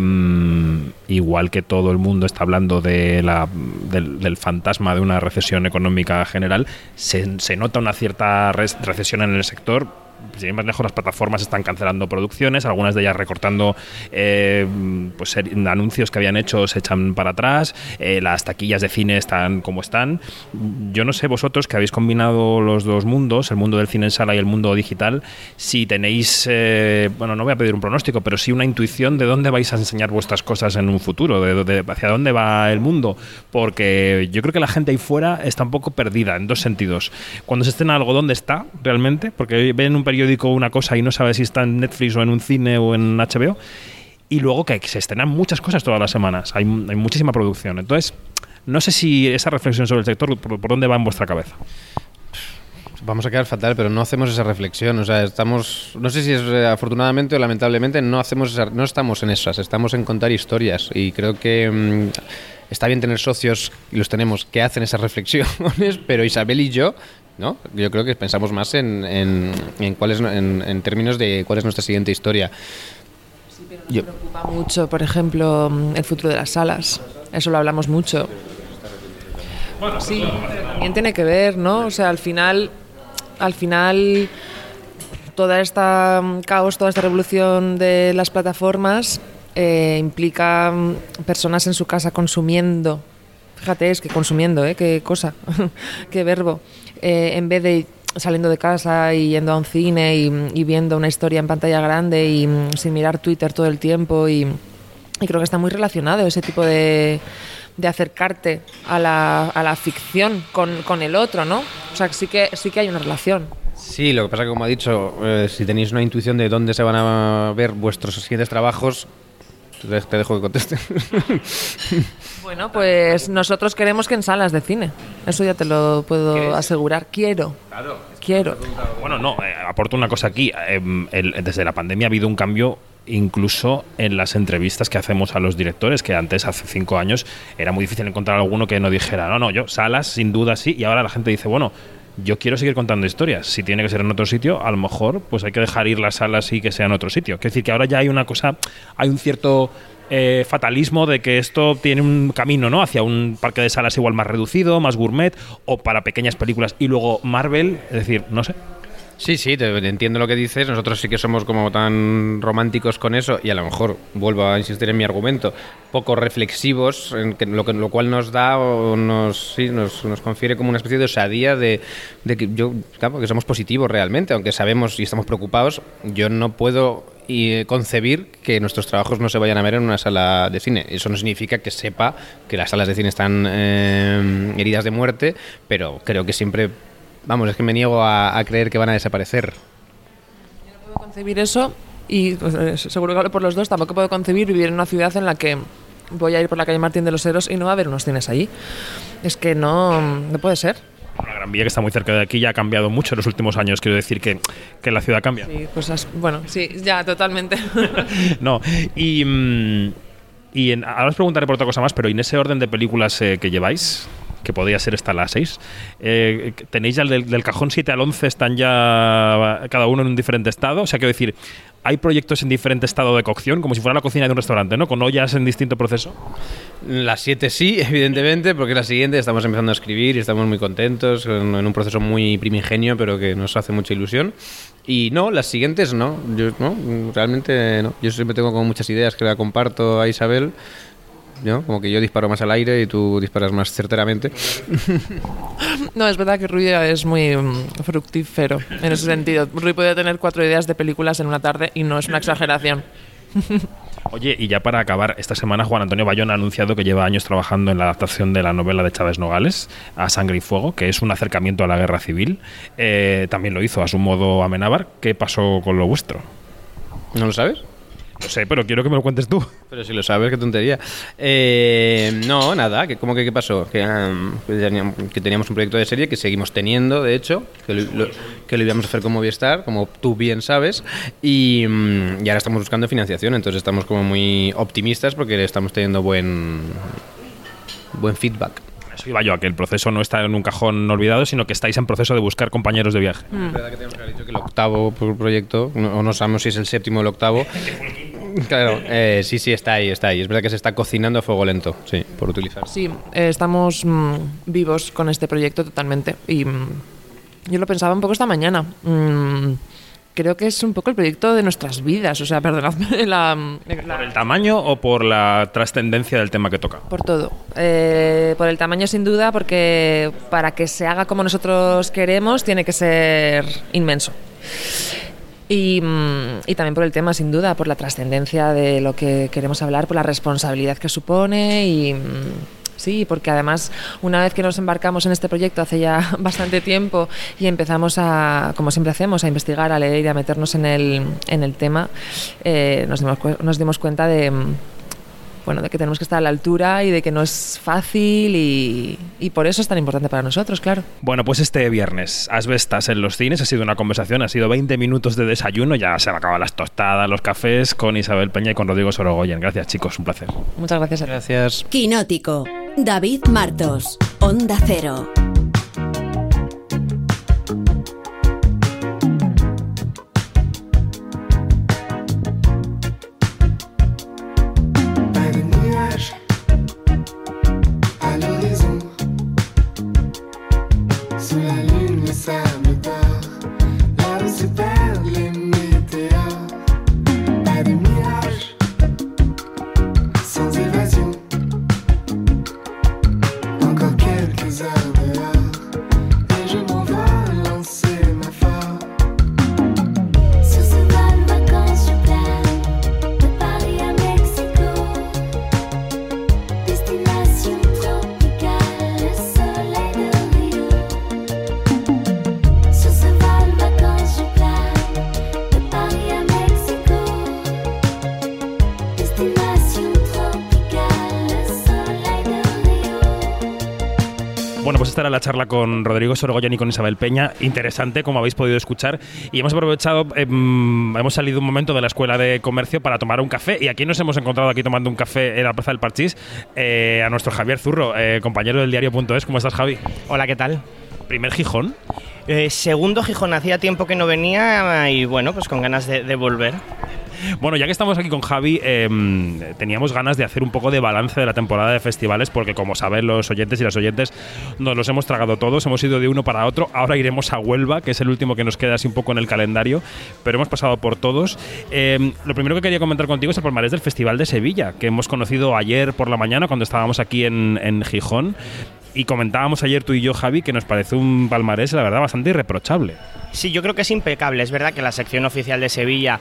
igual que todo el mundo está hablando de la, del, fantasma de una recesión económica general, se nota una cierta recesión en el sector sin ir más lejos, las plataformas están cancelando producciones, algunas de ellas recortando eh, pues, anuncios que habían hecho se echan para atrás, eh, las taquillas de cine están como están. Yo no sé vosotros que habéis combinado los dos mundos, el mundo del cine en sala y el mundo digital, si tenéis, eh, bueno, no voy a pedir un pronóstico, pero sí una intuición de dónde vais a enseñar vuestras cosas en un futuro, de, hacia dónde va el mundo, porque yo creo que la gente ahí fuera está un poco perdida en dos sentidos. Cuando se estrena algo, ¿dónde está realmente? Porque ven un periódico una cosa y no sabe si está en Netflix o en un cine o en HBO. Y luego que se estrenan muchas cosas todas las semanas. Hay, hay muchísima producción. Entonces, no sé si esa reflexión sobre el sector, por, por dónde va en vuestra cabeza vamos a quedar fatal, pero no hacemos esa reflexión. O sea, estamos, no sé si es eh, afortunadamente o lamentablemente, no hacemos esa, no estamos en esas, estamos en contar historias. Y creo que mmm, está bien tener socios, y los tenemos, que hacen esas reflexiones, pero Isabel y yo ¿no? Yo creo que pensamos más en, en, en, cuál es, en, en términos de cuál es nuestra siguiente historia. Sí, pero nos Yo. preocupa mucho, por ejemplo, el futuro de las salas. Eso lo hablamos mucho. Bueno, sí, pero también tiene que ver, ¿no? O sea, al final, al final, toda esta caos, toda esta revolución de las plataformas eh, implica personas en su casa consumiendo. Fíjate, es que consumiendo, ¿eh? Qué cosa, qué verbo eh, en vez de saliendo de casa y yendo a un cine y, y, viendo una historia en pantalla grande y sin mirar Twitter todo el tiempo y, y creo que está muy relacionado ese tipo de, de acercarte a la, a la ficción con, con, el otro, ¿no? O sea, sí que, sí que hay una relación. Sí, lo que pasa que como ha dicho, eh, si tenéis una intuición de dónde se van a ver vuestros siguientes trabajos, te dejo que conteste. Bueno, pues nosotros queremos que en salas de cine. Eso ya te lo puedo ¿Quieres? asegurar. Quiero. Claro. Quiero. Bueno, no, eh, aporto una cosa aquí. Eh, el, desde la pandemia ha habido un cambio incluso en las entrevistas que hacemos a los directores, que antes, hace cinco años, era muy difícil encontrar alguno que no dijera, no, no, yo, salas, sin duda sí, y ahora la gente dice, bueno, yo quiero seguir contando historias. Si tiene que ser en otro sitio, a lo mejor pues hay que dejar ir las salas y que sea en otro sitio. Es decir, que ahora ya hay una cosa, hay un cierto eh, fatalismo de que esto tiene un camino, ¿no? Hacia un parque de salas igual más reducido, más gourmet, o para pequeñas películas. Y luego Marvel, es decir, no sé. Sí, sí, te, entiendo lo que dices. Nosotros sí que somos como tan románticos con eso y a lo mejor, vuelvo a insistir en mi argumento, poco reflexivos, en que, lo, que, lo cual nos da o nos, sí, nos, nos confiere como una especie de osadía de, de que yo, claro, que somos positivos realmente, aunque sabemos y estamos preocupados, yo no puedo y concebir que nuestros trabajos no se vayan a ver en una sala de cine. Eso no significa que sepa que las salas de cine están eh, heridas de muerte, pero creo que siempre Vamos, es que me niego a, a creer que van a desaparecer. Yo no puedo concebir eso y pues, seguro que hablo por los dos. Tampoco puedo concebir vivir en una ciudad en la que voy a ir por la calle Martín de los Heros y no va a haber unos cines allí. Es que no, no puede ser. La Gran Vía, que está muy cerca de aquí, ya ha cambiado mucho en los últimos años. Quiero decir que, que la ciudad cambia. Sí, pues bueno, sí, ya, totalmente. no, y. Mmm, y en, ahora os preguntaré por otra cosa más, pero en ese orden de películas eh, que lleváis, que podría ser hasta las 6. Eh, ¿Tenéis ya del, del, cajón 7 al 11? ¿Están ya cada uno en un diferente estado? O sea, quiero decir, ¿hay proyectos en diferente estado de cocción? Como si fuera la cocina de un restaurante, ¿no? ¿Con ollas en distinto proceso? Las 7 sí, evidentemente, porque la siguiente estamos empezando a escribir y estamos muy contentos, en, en un proceso muy primigenio, pero que nos hace mucha ilusión. Y no, las siguientes no. Yo, no, realmente no. Yo siempre tengo como muchas ideas que la comparto a Isabel. ¿No? Como que yo disparo más al aire y tú disparas más certeramente. No, es verdad que Rui es muy um, fructífero en ese sentido. Rui puede tener cuatro ideas de películas en una tarde y no es una exageración. Oye, y ya para acabar, esta semana Juan Antonio Bayón ha anunciado que lleva años trabajando en la adaptación de la novela de Chávez Nogales, A Sangre y Fuego, que es un acercamiento a la guerra civil. Eh, también lo hizo a su modo Amenábar. ¿Qué pasó con lo vuestro? ¿No lo sabes? No sé, pero quiero que me lo cuentes tú. Pero si lo sabes, qué tontería. Eh, no, nada, que, ¿cómo que qué pasó? Que, um, que, teníamos un proyecto de serie que seguimos teniendo, de hecho, que lo, lo, que lo íbamos a hacer con Movistar, como tú bien sabes, y, um, y ahora estamos buscando financiación, entonces estamos como muy optimistas porque estamos teniendo buen, buen feedback. Eso iba yo, a que el proceso no está en un cajón olvidado, sino que estáis en proceso de buscar compañeros de viaje. Mm. Es verdad que tenemos que haber dicho que el octavo proyecto, o no sabemos si es el séptimo o el octavo. Claro, eh, sí, sí, está ahí, está ahí. Es verdad que se está cocinando a fuego lento, sí, por utilizar. Sí, eh, estamos mmm, vivos con este proyecto totalmente. Y mmm, yo lo pensaba un poco esta mañana. Mmm, creo que es un poco el proyecto de nuestras vidas. O sea, perdonadme la, la... ¿Por el tamaño o por la trascendencia del tema que toca? Por todo. Eh, por el tamaño, sin duda, porque para que se haga como nosotros queremos, tiene que ser inmenso. Y, y, también por el tema, sin duda, por la trascendencia de lo que queremos hablar, por la responsabilidad que supone y sí, porque además una vez que nos embarcamos en este proyecto hace ya bastante tiempo y empezamos a, como siempre hacemos, a investigar, a leer y a meternos en el, en el tema, eh, nos, dimos, nos dimos cuenta de bueno, de que tenemos que estar a la altura y de que no es fácil y, y, por eso es tan importante para nosotros, claro. Bueno, pues este viernes, Asbestas en los cines, ha sido una conversación, ha sido 20 minutos de desayuno, ya se han acabado las tostadas, los cafés con Isabel Peña y con Rodrigo Sorogoyen. Gracias chicos, un placer. Muchas gracias. Gracias. Quinótico, David Martos, Onda Cero. La charla con Rodrigo Sorogoyen y con Isabel Peña. Interesante, como habéis podido escuchar. Y hemos aprovechado, eh, hemos salido un momento de la Escuela de Comercio para tomar un café. Y aquí nos hemos encontrado aquí tomando un café en la Plaza del Parchís eh, a nuestro Javier Zurro, eh, compañero del diario.es. ¿Cómo estás, Javi? Hola, ¿qué tal? ¿Primer Gijón? Eh, segundo Gijón, hacía tiempo que no venía y bueno, pues con ganas de, de volver. Bueno, ya que estamos aquí con Javi, em, teníamos ganas de hacer un poco de balance de la temporada de festivales, porque como saben los oyentes y las oyentes, nos los hemos tragado todos, hemos ido de uno para otro. Ahora iremos a Huelva, que es el último que nos queda así un poco en el calendario, pero hemos pasado por todos. Em, lo primero que quería comentar contigo es el palmarés del Festival de Sevilla, que hemos conocido ayer por la mañana cuando estábamos aquí en, en Gijón. Y comentábamos ayer tú y yo, Javi, que nos parece un palmarés, la verdad, bastante irreprochable. Sí, yo creo que es impecable. Es verdad que la sección oficial de Sevilla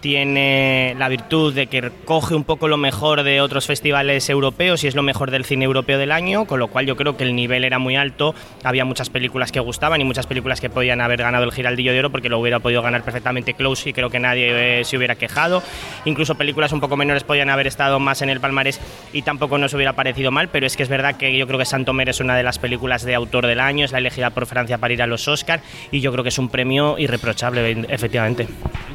tiene la virtud de que coge un poco lo mejor de otros festivales europeos y es lo mejor del cine europeo del año, con lo cual yo creo que el nivel era muy alto, había muchas películas que gustaban y muchas películas que podían haber ganado el Giraldillo de Oro porque lo hubiera podido ganar perfectamente Close y creo que nadie eh, se hubiera quejado, incluso películas un poco menores podían haber estado más en el palmarés y tampoco nos hubiera parecido mal, pero es que es verdad que yo creo que Santomer es una de las películas de autor del año, es la elegida por Francia para ir a los Oscar y yo creo que es un premio irreprochable, efectivamente.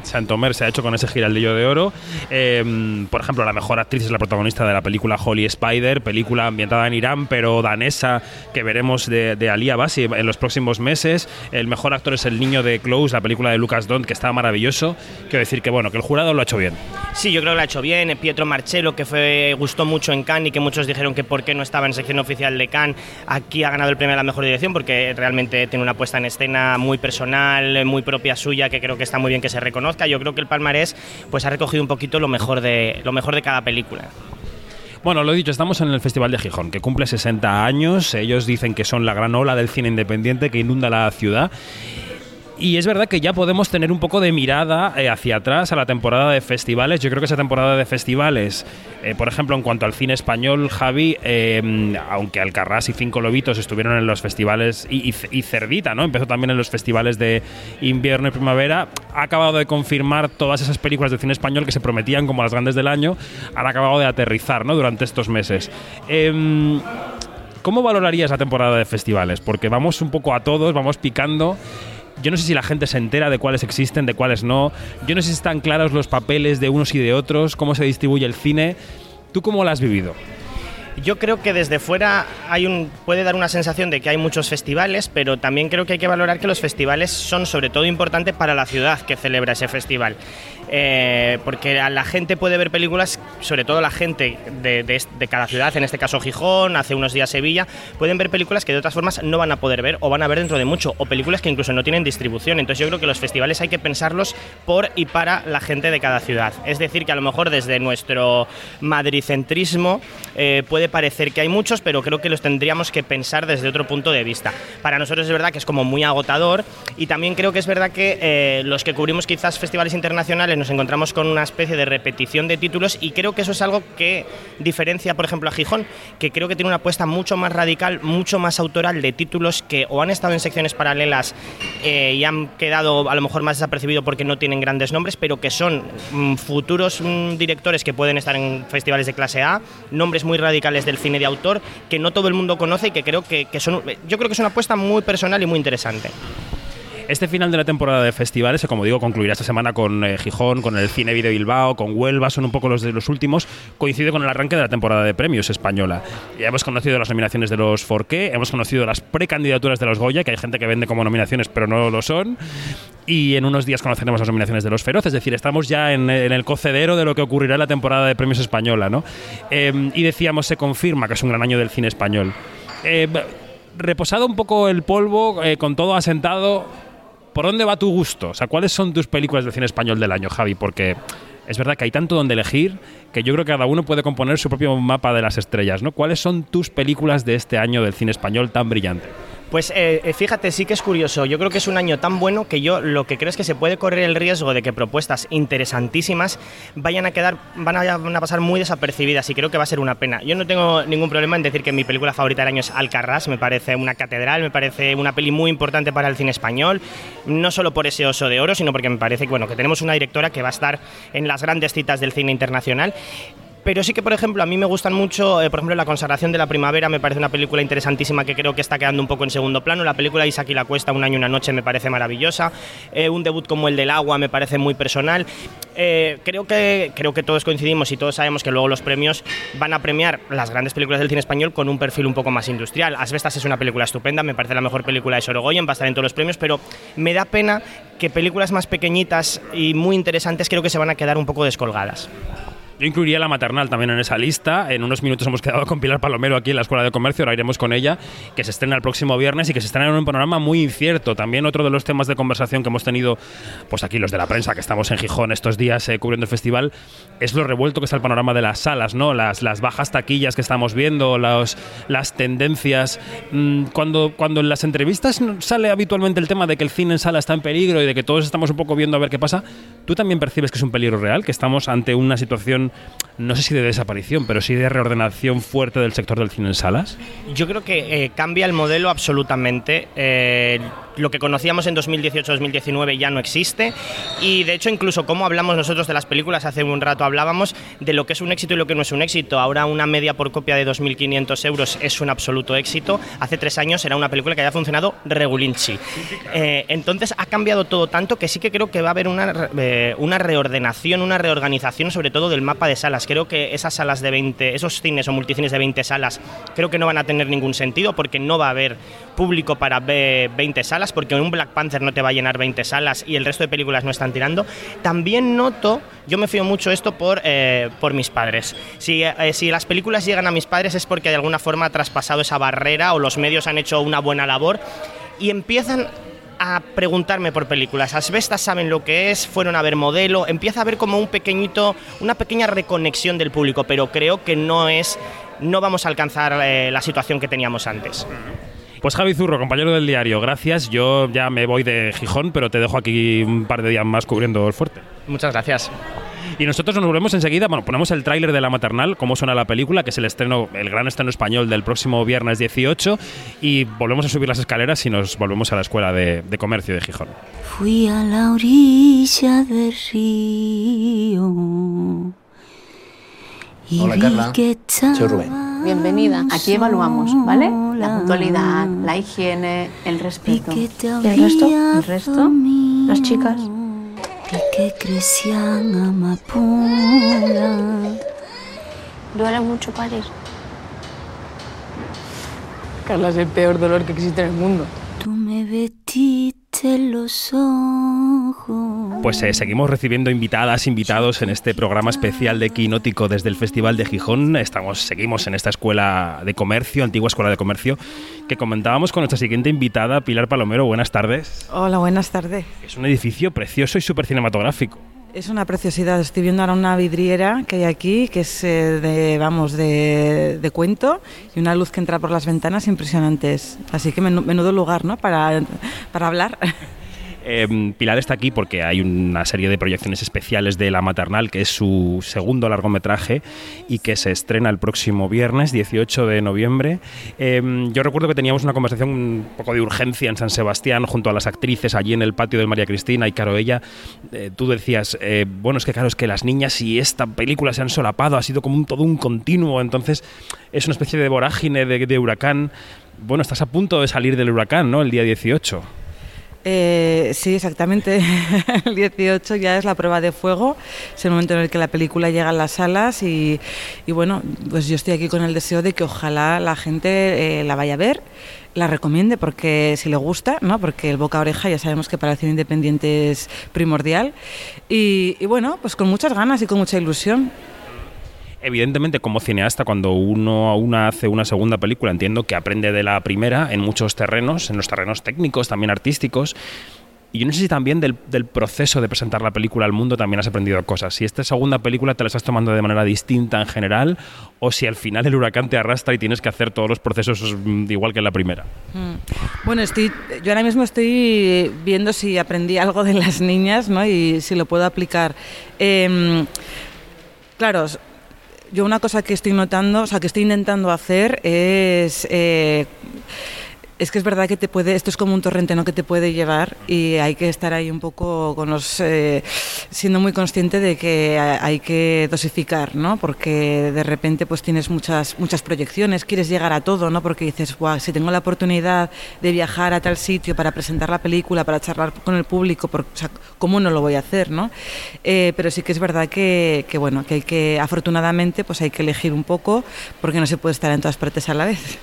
Santomer se ha hecho con ese giraldillo de oro. Eh, por ejemplo, la mejor actriz es la protagonista de la película Holy Spider, película ambientada en Irán, pero danesa, que veremos de, de Ali Abasi en los próximos meses. El mejor actor es el niño de Close, la película de Lucas Don, que está maravilloso. Quiero decir que bueno, que el jurado lo ha hecho bien. Sí, yo creo que lo ha hecho bien. Pietro Marcello, que fue, gustó mucho en Cannes y que muchos dijeron que por qué no estaba en sección oficial de Cannes, aquí ha ganado el premio a la mejor dirección porque realmente tiene una puesta en escena muy personal, muy propia suya, que creo que está muy bien que se reconozca. Yo creo que el palmarés pues ha recogido un poquito lo mejor de, lo mejor de cada película. Bueno, lo he dicho, estamos en el Festival de Gijón, que cumple 60 años. Ellos dicen que son la gran ola del cine independiente que inunda la ciudad. Y es verdad que ya podemos tener un poco de mirada eh, hacia atrás a la temporada de festivales. Yo creo que esa temporada de festivales, eh, por ejemplo, en cuanto al cine español, Javi, eh, aunque Alcarrás y Cinco Lobitos estuvieron en los festivales, y, y, y, Cerdita, ¿no? Empezó también en los festivales de invierno y primavera, ha acabado de confirmar todas esas películas de cine español que se prometían como las grandes del año, han acabado de aterrizar, ¿no? Durante estos meses. Em, ¿Cómo valorarías la temporada de festivales? Porque vamos un poco a todos, vamos picando. Yo no sé si la gente se entera de cuáles existen, de cuáles no. Yo no sé si están claros los papeles de unos y de otros, cómo se distribuye el cine. ¿Tú cómo lo has vivido? Yo creo que desde fuera hay un, puede dar una sensación de que hay muchos festivales, pero también creo que hay que valorar que los festivales son sobre todo importantes para la ciudad que celebra ese festival. Eh, porque la gente puede ver películas, sobre todo la gente de, de, de, cada ciudad, en este caso Gijón, hace unos días Sevilla, pueden ver películas que de otras formas no van a poder ver o van a ver dentro de mucho, o películas que incluso no tienen distribución. Entonces yo creo que los festivales hay que pensarlos por y para la gente de cada ciudad. Es decir, que a lo mejor desde nuestro madricentrismo eh, puede parecer que hay muchos, pero creo que los tendríamos que pensar desde otro punto de vista. Para nosotros es verdad que es como muy agotador y también creo que es verdad que eh, los que cubrimos quizás festivales internacionales nos encontramos con una especie de repetición de títulos y creo que eso es algo que diferencia, por ejemplo, a Gijón, que creo que tiene una apuesta mucho más radical, mucho más autoral de títulos que o han estado en secciones paralelas eh, y han quedado a lo mejor más desapercibidos porque no tienen grandes nombres, pero que son mm, futuros mm, directores que pueden estar en festivales de clase A, nombres muy radicales del cine de autor que no todo el mundo conoce y que creo que, que son, yo creo que es una apuesta muy personal y muy interesante. Este final de la temporada de festivales, como digo, concluirá esta semana con eh, Gijón, con el Cine Video Bilbao, con Huelva, son un poco los de los últimos. Coincide con el arranque de la temporada de premios española. Ya hemos conocido las nominaciones de los Forqué, hemos conocido las precandidaturas de los Goya, que hay gente que vende como nominaciones, pero no lo son. Y en unos días conoceremos las nominaciones de los Feroz, es decir, estamos ya en, el cocedero de lo que ocurrirá en la temporada de premios española, ¿no? Eh, y decíamos, se confirma que es un gran año del cine español. Eh, reposado un poco el polvo, con todo asentado, ¿por dónde va tu gusto? O sea, ¿cuáles son tus películas de cine español del año, Javi? Porque es verdad que hay tanto donde elegir que yo creo que cada uno puede componer su propio mapa de las estrellas, ¿no? ¿Cuáles son tus películas de este año del cine español tan brillante? Pues eh, fíjate, sí que es curioso. Yo creo que es un año tan bueno que yo lo que creo es que se puede correr el riesgo de que propuestas interesantísimas vayan a quedar, van a, van a, pasar muy desapercibidas y creo que va a ser una pena. Yo no tengo ningún problema en decir que mi película favorita del año es Alcarrás, me parece una catedral, me parece una peli muy importante para el cine español, no solo por ese oso de oro, sino porque me parece que, bueno, que tenemos una directora que va a estar en las grandes citas del cine internacional Pero sí que, por ejemplo, a mí me gustan mucho, eh, por ejemplo, La consagración de la primavera me parece una película interesantísima que creo que está quedando un poco en segundo plano. La película Isaac y la Cuesta, Un año y una noche, me parece maravillosa. Eh, un debut como el del agua me parece muy personal. Eh, creo, que, creo que todos coincidimos y todos sabemos que luego los premios van a premiar las grandes películas del cine español con un perfil un poco más industrial. Asbestas es una película estupenda, me parece la mejor película de Sorogoyen, va a estar en todos los premios, pero me da pena que películas más pequeñitas y muy interesantes creo que se van a quedar un poco descolgadas. Yo incluiría la maternal también en esa lista. En unos minutos hemos quedado con Pilar Palomero aquí en la Escuela de Comercio, ahora iremos con ella, que se estrena el próximo viernes y que se estrena en un panorama muy incierto. También otro de los temas de conversación que hemos tenido, pues aquí los de la prensa, que estamos en Gijón estos días eh, cubriendo el festival, es lo revuelto que está el panorama de las salas, ¿no? Las, las bajas taquillas que estamos viendo, las tendencias. Mm, cuando, cuando en las entrevistas sale habitualmente el tema de que el cine en sala está en peligro y de que todos estamos un poco viendo a ver qué pasa, ¿tú también percibes que es un peligro real? Que estamos ante una situación on no sé si de desaparición, pero sí de reordenación fuerte del sector del cine en salas? Yo creo que eh, cambia el modelo absolutamente. Eh, lo que conocíamos en 2018-2019 ya no existe y de hecho incluso como hablamos nosotros de las películas, hace un rato hablábamos de lo que es un éxito y lo que no es un éxito. Ahora una media por copia de 2.500 euros es un absoluto éxito. Hace tres años era una película que había funcionado regulinchi. Eh, entonces ha cambiado todo tanto que sí que creo que va a haber una, eh, una reordenación, una reorganización sobre todo del mapa de salas. Creo que esas salas de 20, esos cines o multicines de 20 salas, creo que no van a tener ningún sentido porque no va a haber público para ver 20 salas porque un Black Panther no te va a llenar 20 salas y el resto de películas no están tirando. También noto, yo me fío mucho esto por, eh, por mis padres. Si, eh, si las películas llegan a mis padres es porque de alguna forma ha traspasado esa barrera o los medios han hecho una buena labor y empiezan a preguntarme por películas. Asbestas saben lo que es, fueron a ver modelo, empieza a haber como un pequeñito, una pequeña reconexión del público, pero creo que no es, no vamos a alcanzar eh, la situación que teníamos antes. Pues Javi Zurro, compañero del diario, gracias. Yo ya me voy de Gijón, pero te dejo aquí un par de días más cubriendo el fuerte. Muchas gracias. Y nosotros nos volvemos enseguida, bueno, ponemos el tráiler de La Maternal, cómo suena la película, que es el estreno, el gran estreno español del próximo viernes 18, y volvemos a subir las escaleras y nos volvemos a la Escuela de, de Comercio de Gijón. Fui a la orilla del río. Y Hola, Carla. que Soy Rubén. Bienvenida. Aquí evaluamos, ¿vale? La puntualidad, la higiene, el respeto. Y que te ¿Y el resto? ¿El resto? Las chicas. Y que crecían amapola. Duele mucho parir. Carla es el peor dolor que existe en el mundo. Tú me metiste los ojos. Pues eh, seguimos recibiendo invitadas, invitados en este programa especial de Quinótico desde el Festival de Gijón. Estamos, seguimos en esta escuela de comercio, antigua escuela de comercio, que comentábamos con nuestra siguiente invitada, Pilar Palomero. Buenas tardes. Hola, buenas tardes. Es un edificio precioso y súper cinematográfico. Es una preciosidad. Estoy viendo ahora una vidriera que hay aquí, que es eh, de, vamos, de, de cuento, y una luz que entra por las ventanas impresionantes. Así que menu- menudo lugar, ¿no? Para, para hablar. Eh, Pilar está aquí porque hay una serie de proyecciones especiales de La Maternal, que es su segundo largometraje y que se estrena el próximo viernes, 18 de noviembre. Eh, yo recuerdo que teníamos una conversación un poco de urgencia en San Sebastián junto a las actrices allí en el patio del María Cristina y claro, ella, eh, tú decías, eh, bueno, es que claro, es que las niñas y esta película se han solapado, ha sido como un, todo un continuo, entonces es una especie de vorágine, de, de huracán. Bueno, estás a punto de salir del huracán, ¿no? El día 18. Eh, sí, exactamente. El 18 ya es la prueba de fuego. Es el momento en el que la película llega a las salas y, bueno, pues yo estoy aquí con el deseo de que ojalá la gente eh, la vaya a ver, la recomiende porque si le gusta, ¿no? Porque el boca a oreja ya sabemos que para el cine independiente es primordial. Y bueno, pues con muchas ganas y con mucha ilusión. Evidentemente, como cineasta, cuando uno una hace una segunda película, entiendo que aprende de la primera en muchos terrenos, en los terrenos técnicos, también artísticos. Y yo no sé si también del, del proceso de presentar la película al mundo también has aprendido cosas. Si esta segunda película te la estás tomando de manera distinta en general, o si al final el huracán te arrastra y tienes que hacer todos los procesos mm, igual que en la primera. Mm. Bueno, estoy, yo ahora mismo estoy viendo si aprendí algo de las niñas ¿no? y si lo puedo aplicar. Em, claro, yo una cosa que estoy notando, o sea, que estoy intentando hacer es, eh, es que es verdad que te puede, esto es como un torrente ¿no? que te puede llevar y hay que estar ahí un poco con los, eh, siendo muy consciente de que hay que dosificar, ¿no? Porque de repente pues tienes muchas, muchas proyecciones, quieres llegar a todo, ¿no? Porque dices, wow, si tengo la oportunidad de viajar a tal sitio para presentar la película, para charlar con el público, ¿cómo no lo voy a hacer, ¿no? Eh, pero sí que es verdad que, que, bueno, que hay que, afortunadamente, pues hay que elegir un poco porque no se puede estar en todas partes a la vez.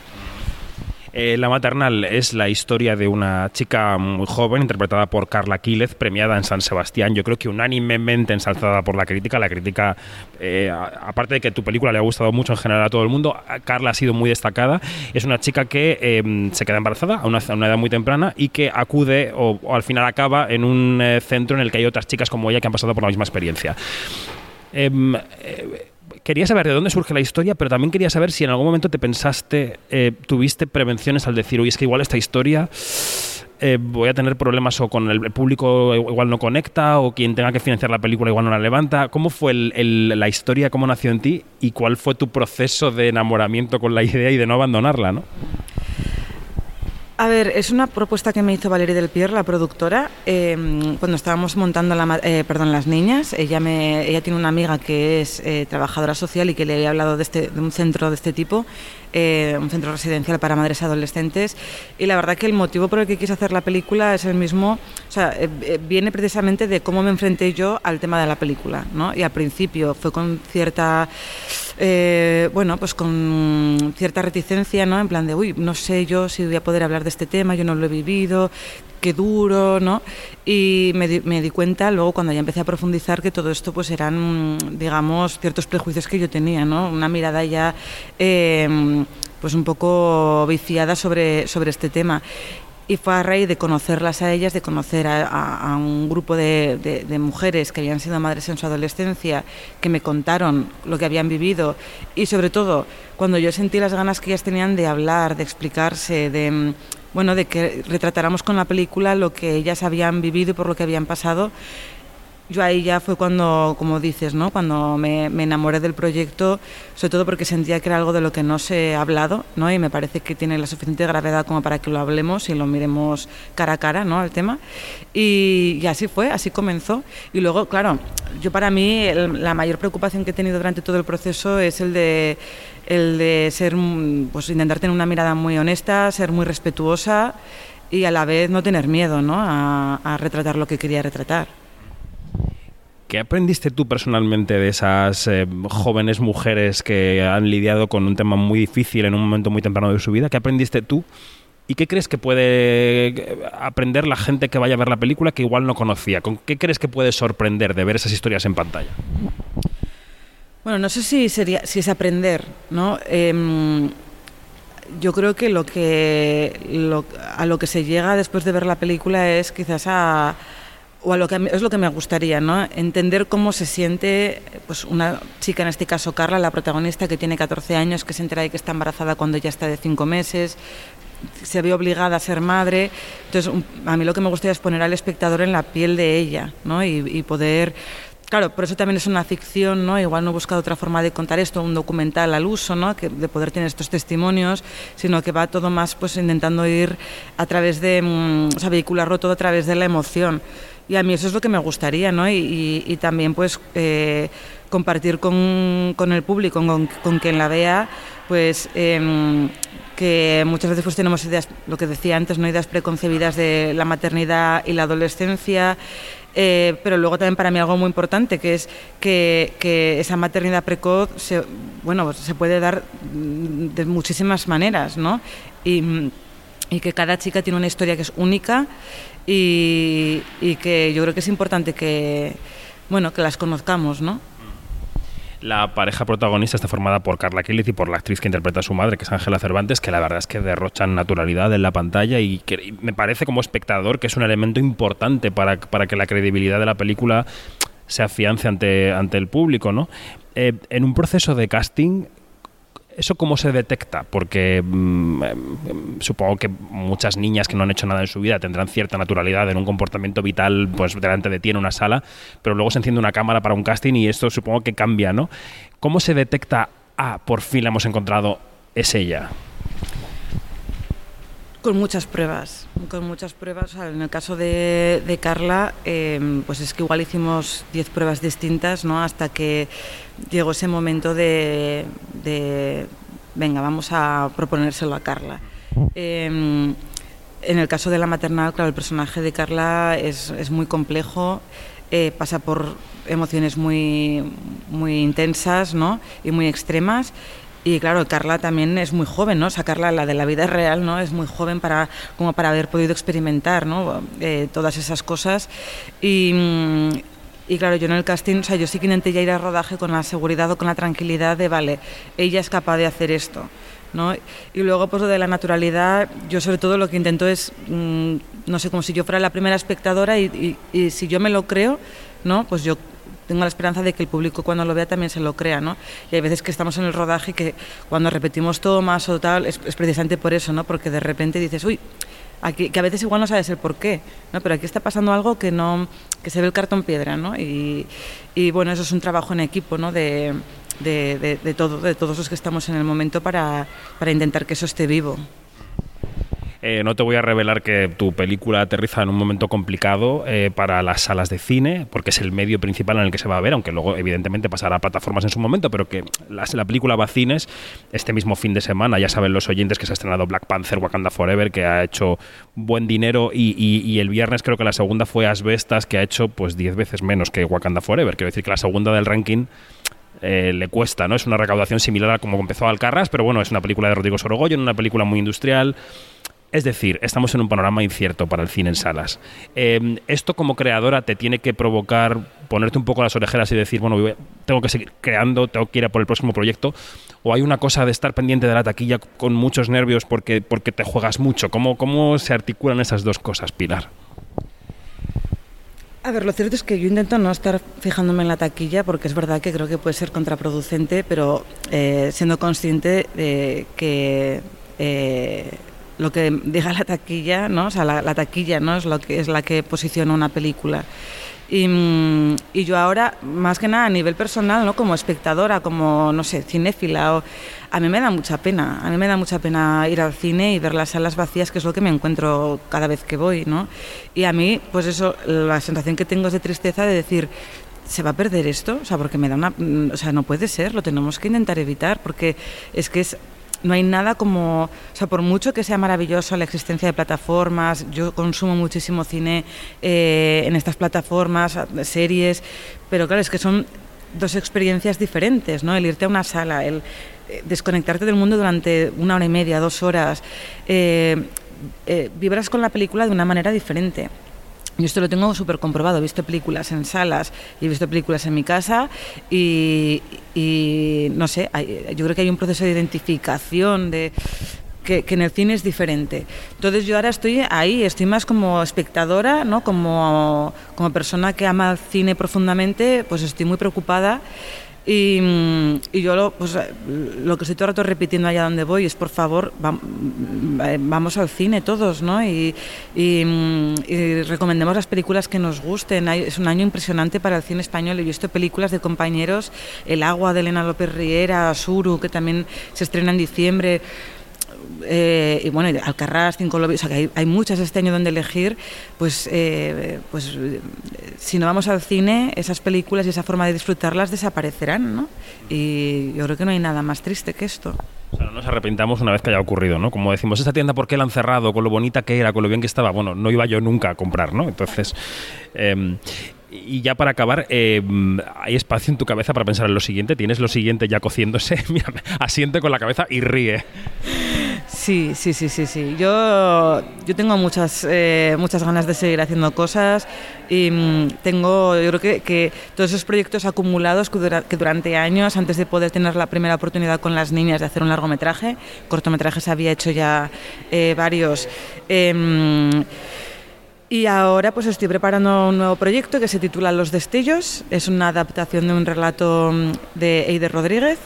Eh, la maternal es la historia de una chica muy joven, interpretada por Carla Quílez, premiada en San Sebastián. Yo creo que unánimemente ensalzada por la crítica. La crítica, eh, aparte de que tu película le ha gustado mucho en general a todo el mundo, Carla ha sido muy destacada. Es una chica que eh, se queda embarazada a una, edad muy temprana y que acude o, al final acaba en un eh, centro en el que hay otras chicas como ella que han pasado por la misma experiencia. Em, quería saber de dónde surge la historia, pero también quería saber si en algún momento te pensaste, eh, tuviste prevenciones al decir, oye, es que igual esta historia eh, voy a tener problemas o con el público igual no conecta o quien tenga que financiar la película igual no la levanta. ¿Cómo fue el, la historia, cómo nació en ti y cuál fue tu proceso de enamoramiento con la idea y de no abandonarla? ¿no? A ver, es una propuesta que me hizo Valerie Del Pier, la productora, eh, cuando estábamos montando eh, Las Niñas. Ella tiene una amiga que es eh, trabajadora social y que le había hablado de, este, de un centro de este tipo, eh, un centro residencial para madres adolescentes. Y la verdad que el motivo por el que quise hacer la película es el mismo, o sea, viene precisamente de cómo me enfrenté yo al tema de la película. ¿no? Y al principio fue con cierta eh, bueno, pues con cierta reticencia, ¿no? En plan de, uy, no sé yo si voy a poder hablar de este tema, yo no lo he vivido, qué duro, ¿no? Y me di, me di cuenta luego cuando ya empecé a profundizar que todo esto pues eran, digamos, ciertos prejuicios que yo tenía, ¿no? Una mirada ya... Eh, pues un poco viciada sobre, sobre este tema y fue a raíz de conocerlas a ellas, de conocer a, un grupo de, de, de, mujeres que habían sido madres en su adolescencia, que me contaron lo que habían vivido. Y sobre todo cuando yo sentí las ganas que ellas tenían de hablar, de explicarse, de bueno, de que retratáramos con la película lo que ellas habían vivido y por lo que habían pasado yo ahí ya fue cuando, como dices, ¿no? cuando me, enamoré del proyecto, sobre todo porque sentía que era algo de lo que no se ha hablado ¿no? y me parece que tiene la suficiente gravedad como para que lo hablemos y lo miremos cara a cara ¿no? el tema. Y, así fue, así comenzó. Y luego, claro, yo para mí la mayor preocupación que he tenido durante todo el proceso es el de, el de ser, pues intentar tener una mirada muy honesta, ser muy respetuosa y a la vez no tener miedo ¿no? A retratar lo que quería retratar. ¿Qué aprendiste tú personalmente de esas eh, jóvenes mujeres que han lidiado con un tema muy difícil en un momento muy temprano de su vida? ¿Qué aprendiste tú? ¿Y qué crees que puede aprender la gente que vaya a ver la película que igual no conocía? ¿Con qué crees que puede sorprender de ver esas historias en pantalla? Bueno, no sé si, sería, si es aprender, ¿no? Eh, yo creo que lo que a lo que se llega después de ver la película es quizás a o a lo que es lo que me gustaría, ¿no? Entender cómo se siente pues una chica, en este caso Carla, la protagonista que tiene 14 años, que se entera de que está embarazada cuando ya está de 5 meses, se ve obligada a ser madre. Entonces, a mí lo que me gustaría es poner al espectador en la piel de ella, ¿no? Y, y poder Claro, por eso también es una ficción, ¿no? Igual no he buscado otra forma de contar esto, un documental al uso, ¿no? Que, de poder tener estos testimonios, sino que va todo más pues intentando ir a través de, o sea, vehicularlo todo a través de la emoción. Y a mí eso es lo que me gustaría, ¿no? Y, también pues eh, compartir con, con, el público, con, con, quien la vea, pues... Eh, que muchas veces pues tenemos ideas, lo que decía antes, no ideas preconcebidas de la maternidad y la adolescencia, eh, pero luego también para mí algo muy importante, que es que, que esa maternidad precoz se, bueno, se puede dar de muchísimas maneras, ¿no? Y, y que cada chica tiene una historia que es única y, que yo creo que es importante que, bueno, que las conozcamos, ¿no? La pareja protagonista está formada por Carla Quílez y por la actriz que interpreta a su madre, que es Ángela Cervantes, que la verdad es que derrochan naturalidad en la pantalla y que me parece como espectador que es un elemento importante para, para que la credibilidad de la película se afiance ante, ante el público, ¿no? Eh, en un proceso de casting, ¿Eso cómo se detecta? Porque mmm, supongo que muchas niñas que no han hecho nada en su vida tendrán cierta naturalidad en un comportamiento vital pues delante de ti en una sala, pero luego se enciende una cámara para un casting y esto supongo que cambia, ¿no? ¿Cómo se detecta, ah, por fin la hemos encontrado, es ella? Con muchas pruebas, con muchas pruebas. En el caso de, Carla, eh, pues es que igual hicimos 10 pruebas distintas, ¿no? Hasta que llegó ese momento de, venga, vamos a proponérselo a Carla. Eh, en el caso de la maternal, claro, el personaje de Carla es, es muy complejo, eh, pasa por emociones muy, muy intensas ¿no? y muy extremas. Y claro, Carla también es muy joven, ¿no? O sea, Carla, la de la vida real, ¿no? Es muy joven para, como para haber podido experimentar, ¿no? Eh, todas esas cosas. Y, mm, y claro, yo en el casting, o sea, yo sí que intenté ya ir al rodaje con la seguridad o con la tranquilidad de, vale, ella es capaz de hacer esto. ¿no? Y luego, pues lo de la naturalidad, yo sobre todo lo que intento es, mm, no sé, como si yo fuera la primera espectadora y, y- y si yo me lo creo, ¿no? Pues yo tengo la esperanza de que el público cuando lo vea también se lo crea, ¿no? Y hay veces que estamos en el rodaje que cuando repetimos tomas o tal, es, precisamente por eso, ¿no? Porque de repente dices, uy, aquí, que a veces igual no sabes el por qué, ¿no? Pero aquí está pasando algo que no, que se ve el cartón piedra, ¿no? Y, y bueno, eso es un trabajo en equipo, ¿no? De, de, de- de todo, de todos los que estamos en el momento para, para intentar que eso esté vivo. Eh, no te voy a revelar que tu película aterriza en un momento complicado eh, para las salas de cine, porque es el medio principal en el que se va a ver, aunque luego evidentemente pasará a plataformas en su momento, pero que la, la película va a cines este mismo fin de semana. Ya saben los oyentes que se ha estrenado Black Panther Wakanda Forever, que ha hecho buen dinero, y el viernes creo que la segunda fue Asbestas, que ha hecho pues 10 veces menos que Wakanda Forever. Quiero decir que la segunda del ranking eh, le cuesta, ¿no? Es una recaudación similar a como empezó Alcarras, pero bueno, es una película de Rodrigo Sorogoyen, una película muy industrial. Es decir, estamos en un panorama incierto para el cine en salas. Eh, esto como creadora te tiene que provocar ponerte un poco las orejeras y decir, bueno, tengo que seguir creando, tengo que ir a por el próximo proyecto. O hay una cosa de estar pendiente de la taquilla con muchos nervios porque, porque te juegas mucho. ¿Cómo, ¿Cómo se articulan esas dos cosas, Pilar? A ver, lo cierto es que yo intento no estar fijándome en la taquilla porque es verdad que creo que puede ser contraproducente, pero eh, siendo consciente de que eh, lo que diga la taquilla, ¿no? O sea, la, la taquilla no es lo que es la que posiciona una película. Y, mm, y yo ahora, más que nada a nivel personal, ¿no? como espectadora, como, no sé, cinéfila, o- a mí me da mucha pena. A mí me da mucha pena ir al cine y ver las salas vacías, que es lo que me encuentro cada vez que voy. ¿no? Y a mí, pues eso, la sensación que tengo es de tristeza de decir, ¿se va a perder esto? O sea, porque me da una... mm, O sea, no puede ser, lo tenemos que intentar evitar, porque es que es no hay nada como, o sea, por mucho que sea maravilloso la existencia de plataformas, yo consumo muchísimo cine eh, en estas plataformas, series, pero claro, es que son dos experiencias diferentes, ¿no? El irte a una sala, el eh, desconectarte del mundo durante una hora y media, dos horas, eh, eh, vibras con la película de una manera diferente. Yo esto lo tengo súper comprobado. He visto películas en salas y he visto películas en mi casa y, no sé, hay- yo creo que hay un proceso de identificación de que, que en el cine es diferente. Entonces yo ahora estoy ahí, estoy más como espectadora, ¿no? como, como persona que ama el cine profundamente, pues estoy muy preocupada y, mm, y yo lo, pues, lo que estoy todo el rato repitiendo allá donde voy es, por favor, eh, vamos al cine todos, ¿no? Mm, y recomendemos las películas que nos gusten. Es un año impresionante para el cine español. He visto películas de compañeros, El agua de Elena López Riera, Suru, que también se estrena en diciembre. Eh, y bueno, Alcarrás, Cinco Lobos, o sea que hay, hay muchas este año donde elegir, pues, eh, pues eh, si no vamos al cine, esas películas y esa forma de disfrutarlas desaparecerán, ¿no? Y yo creo que no hay nada más triste que esto. O sea, no nos arrepentamos una vez que haya ocurrido, ¿no? Como decimos, esta tienda, ¿por qué la han cerrado? Con lo bonita que era, con lo bien que estaba. Bueno, no iba yo nunca a comprar, ¿no? Entonces, eh, y ya para acabar, eh, ¿hay espacio en tu cabeza para pensar en lo siguiente? ¿Tienes lo siguiente ya cociéndose? Mira, asiente con la cabeza y ríe. Sí, sí, sí, sí, sí. Yo, yo tengo muchas, eh, muchas ganas de seguir haciendo cosas y mm, tengo, yo creo que, que todos esos proyectos acumulados que, dura- que durante años, antes de poder tener la primera oportunidad con las niñas de hacer un largometraje, cortometrajes había hecho ya eh, varios. em, y ahora pues estoy preparando un nuevo proyecto que se titula Los Destellos. Es una adaptación de un relato mm, de Eider Rodríguez.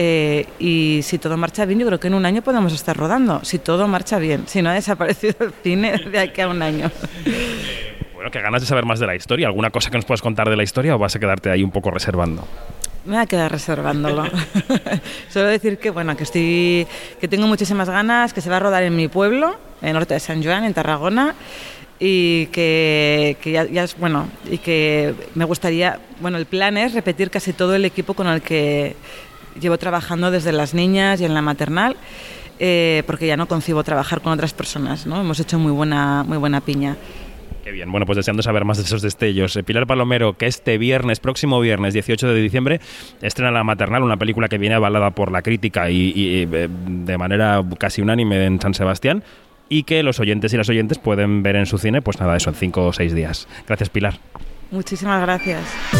Eh, y si todo marcha bien, yo creo que en un año podemos estar rodando. Si todo marcha bien. Si no ha desaparecido el cine de aquí a un año. Bueno, que ganas de saber más de la historia. ¿Alguna cosa que nos puedas contar de la historia o vas a quedarte ahí un poco reservando? Me voy a quedar reservándolo. Solo decir que bueno, que estoy que tengo muchísimas ganas, que se va a rodar en mi pueblo, en Norte de San Joan, en Tarragona y que, que ya, ya, es bueno y que me gustaría bueno el plan es repetir casi todo el equipo con el que llevo trabajando desde las niñas y en la maternal eh, porque ya no concibo trabajar con otras personas no hemos hecho muy buena muy buena piña Qué bien, bueno, pues deseando saber más de esos destellos. Eh, Pilar Palomero, que este viernes, próximo viernes, 18 de diciembre, estrena La Maternal, una película que viene avalada por la crítica y, y eh, de manera casi unánime en San Sebastián y que los oyentes y las oyentes pueden ver en su cine, pues nada, eso, en cinco o seis días. Gracias, Pilar. muchísimas gracias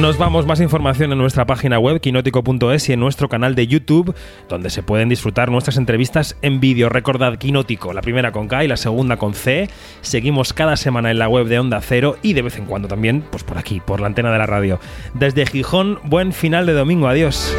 Nos vamos, más información en nuestra página web quinótico.es y en nuestro canal de YouTube, donde se pueden disfrutar nuestras entrevistas en vídeo. Recordad Quinótico, la primera con K y la segunda con C. Seguimos cada semana en la web de Onda Cero y de vez en cuando también, pues por aquí, por la antena de la radio. Desde Gijón, buen final de domingo. Adiós.